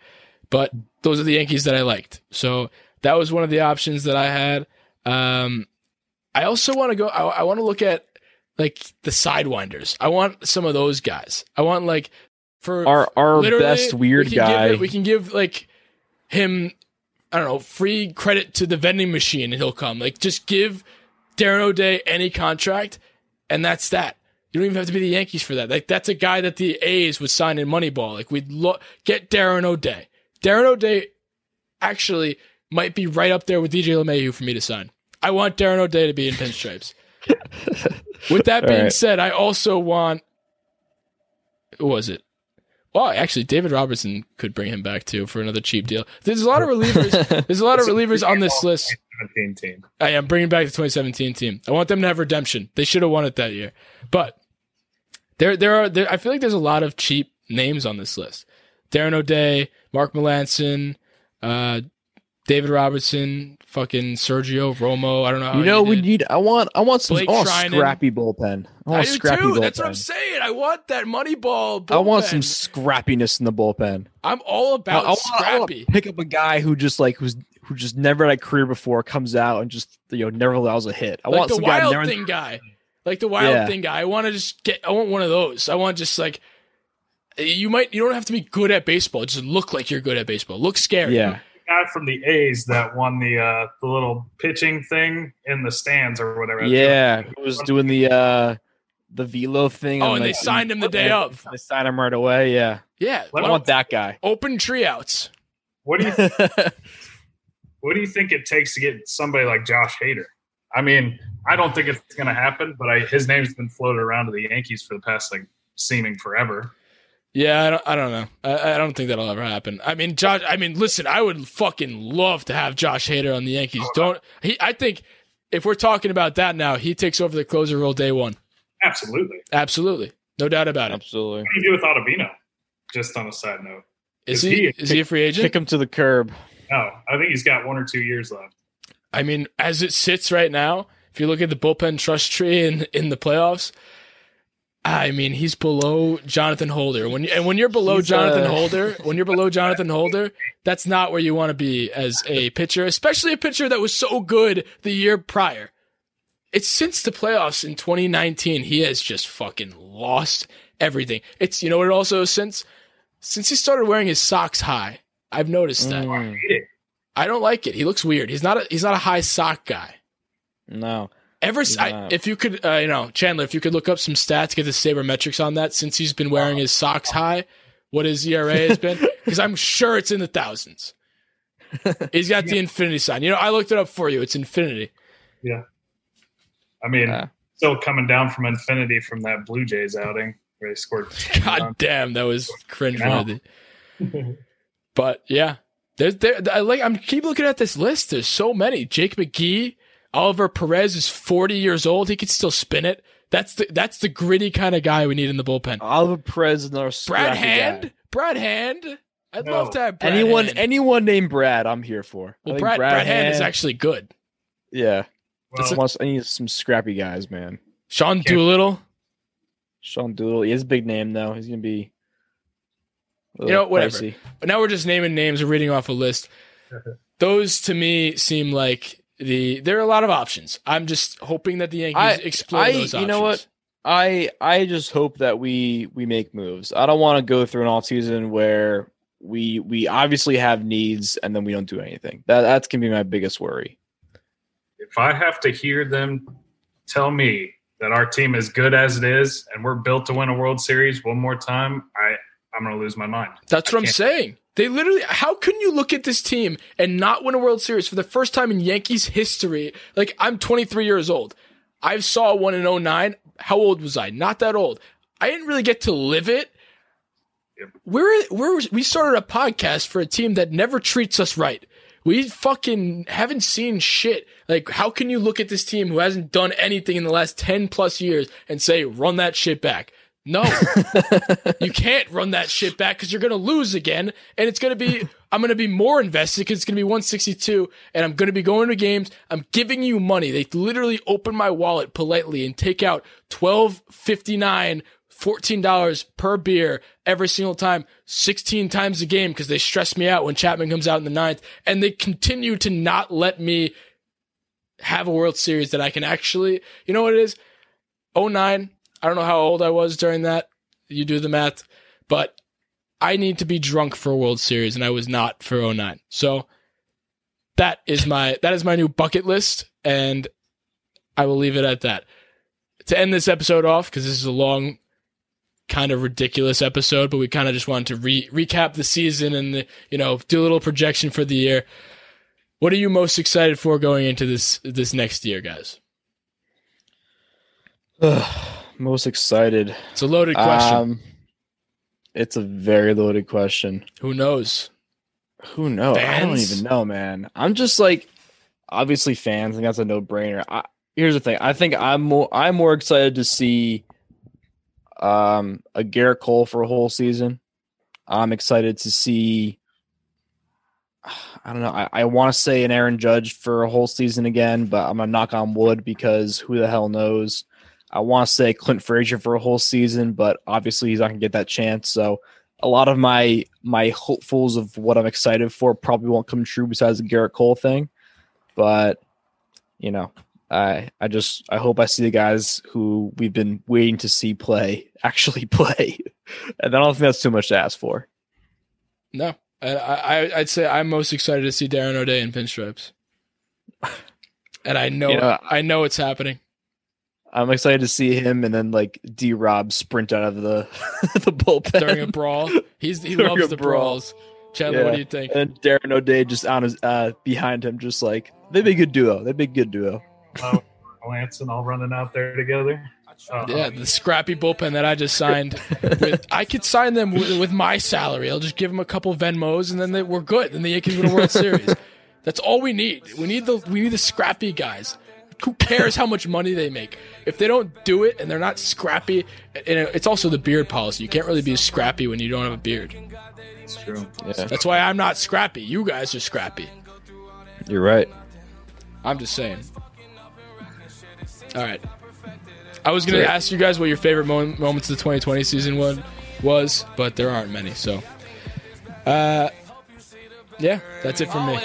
but those are the Yankees that I liked. So that was one of the options that I had. Um, I also want to go. I, I want to look at like the sidewinders. I want some of those guys. I want like for Our our best weird we guy. Give we can give like him, I don't know, free credit to the vending machine, and he'll come. Like just give Darren O'Day any contract, and that's that. You don't even have to be the Yankees for that. Like that's a guy that the A's would sign in Moneyball. Like we'd lo- get Darren O'Day. Darren O'Day actually might be right up there with DJ LeMahieu for me to sign. I want Darren O'Day to be in pinstripes. with that being right. said, I also want. Who was it? Well, actually, David Robertson could bring him back too for another cheap deal. There's a lot of relievers. There's a lot of relievers on this list. 17 team. I am bringing back the 2017 team. I want them to have redemption. They should have won it that year. But there, there are. There, I feel like there's a lot of cheap names on this list. Darren O'Day, Mark Melancon, uh, David Robertson, fucking Sergio Romo. I don't know. How you know, we did. need. I want. I want some. Blake I want a Treinen. scrappy bullpen. I want I scrappy too. bullpen. That's what I'm saying. I want that money ball. I want some scrappiness in the bullpen. I'm all about I I want scrappy. to pick up a guy who just like who's who just never had a career before comes out and just you know never allows a hit. I like want the some guy wild never. thing guy, like the wild Yeah. thing guy. I want to just get. I want one of those. I want just like you might. You don't have to be good at baseball. Just look like you're good at baseball. Look scary. Yeah, Guy from the A's that won the uh, the little pitching thing in the stands or whatever. yeah. Who was doing the uh the velo thing? Oh, on, and they signed him the day yeah, of. They signed him right away. Yeah, Yeah. Let I me- want that guy. Open tree outs. What do you what do you think it takes to get somebody like Josh Hader? I mean, I don't think it's going to happen, but I, his name's been floated around to the Yankees for the past like seeming forever. Yeah, I don't, I don't know. I, I don't think that'll ever happen. I mean, Josh. I mean, listen, I would fucking love to have Josh Hader on the Yankees. Oh, don't he? I think if we're talking about that now, he takes over the closer role day one. Absolutely. Absolutely, no doubt about it. Absolutely. What do you do with Ottavino? Just on a side note. Is Is he? he- Is he a free agent? Kick him to the curb. No, I think he's got one or two years left. I mean, as it sits right now, if you look at the bullpen trust tree in in the playoffs, I mean, he's below Jonathan Holder. When and when you're below He's, Jonathan uh, Holder, when you're below Jonathan Holder, that's not where you want to be as a pitcher, especially a pitcher that was so good the year prior. It's since the playoffs in 2019, he has just fucking lost everything. It's you know what also since since he started wearing his socks high. I've noticed that. Mm, I don't like it. He looks weird. He's not a he's not a high sock guy. no. Ever, s I No. if you could, uh, you know, Chandler, if you could look up some stats, get the sabermetrics on that since he's been wearing his socks high, what his ERA has been, because I'm sure it's in the thousands. He's got the infinity sign. You know, I looked it up for you. It's infinity. Yeah. I mean, Yeah. still coming down from infinity from that Blue Jays outing where they scored. God damn, that was cringeworthy. But yeah, there's there. I like. I'm keep looking at this list. There's so many. Jake McGee, Oliver Perez is 40 years old. He could still spin it. That's the that's the gritty kind of guy we need in the bullpen. Oliver Perez is our Brad Hand, guy. Brad Hand. I'd No. love to have Brad anyone, Hand. anyone named Brad, I'm here for. Well, think Brad, Brad, Hand is actually good. yeah. Well, I want- I need some scrappy guys, man. Sean Can't- Doolittle. Sean Doolittle, he has a big name though. He's gonna be, a You know, whatever. pricey. But now we're just naming names and reading off a list. Those to me seem like the there are a lot of options. I'm just hoping that the Yankees I- explore I- those options. you know what? I I just hope that we we make moves. I don't want to go through an off season where we we obviously have needs and then we don't do anything. That that's gonna be my biggest worry. if I have to hear them tell me that our team is good as it is and we're built to win a World Series one more time, I I'm going to lose my mind. That's what I'm saying. They literally, how can you look at this team and not win a World Series for the first time in Yankees history? Like, I'm 23 years old. I saw one in 09. How old was I? Not that old. I didn't really get to live it. We're, we're, we started a podcast for a team that never treats us right. We fucking haven't seen shit. Like, how can you look at this team who hasn't done anything in the last 10 plus years and say, run that shit back? No, you can't run that shit back because you're going to lose again. And it's going to be, I'm going to be more invested because it's going to be 162 and I'm going to be going to games. I'm giving you money. They literally open my wallet politely and take out 12.59, $14 per beer every single time, 16 times a game because they stress me out when Chapman comes out in the ninth. And they continue to not let me have a World Series that I can actually, you know what it is? 09, I don't know how old I was during that. You do the math, but I need to be drunk for a World Series, and I was not for 09. So that is my that is my new bucket list, and I will leave it at that. To end this episode off, because this is a long, kind of ridiculous episode, but we kind of just wanted to re- recap the season and the, you know do a little projection for the year. What are you most excited for going into this this next year, guys? Most excited. It's a loaded question. Um, it's a very loaded question. Who knows? Who knows? I don't even know, man. I'm just like, obviously fans. I think that's a no brainer. Here's the thing. I think I'm more. I'm more excited to see, um, a Gerrit Cole for a whole season. I'm excited to see. I don't know. I, I want to say an Aaron Judge for a whole season again, but I'm gonna knock on wood because who the hell knows? I want to say Clint Frazier for a whole season, but obviously he's not gonna get that chance. So a lot of my my hopefuls of what I'm excited for probably won't come true besides the Gerrit Cole thing. But you know, I I just I hope I see the guys who we've been waiting to see play actually play. and I don't think that's too much to ask for. No, I, I I'd say I'm most excited to see Darren O'Day in pinstripes, and I know, You know, I know it's happening. I'm excited to see him and then like D Rob sprint out of the the bullpen during a brawl. He's he During loves the brawl. brawls. Chandler, what do you think? and Darren O'Day just on his uh behind him, just like they'd be a good duo. They'd be a good duo. Oh, Lance and all running out there together. Uh, Yeah, the scrappy bullpen that I just signed. With, I could sign them with, with my salary. I'll just give them a couple Venmos, and then they, we're good. And the Yankees win a World Series. That's all we need. We need the we need the scrappy guys. Who cares how much money they make? If they don't do it and they're not scrappy, and it's also the beard policy. You can't really be scrappy when you don't have a beard. It's true. Yeah, That's why I'm not scrappy. You guys are scrappy. you're right. I'm just saying. All right. I was going Sure. to ask you guys what your favorite mo- moments of the 2020 season was, was, but there aren't many. So, uh, yeah, that's it for me.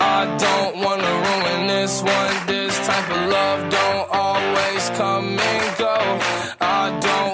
I don't wanna ruin this one. This type of love don't always come and go. I don't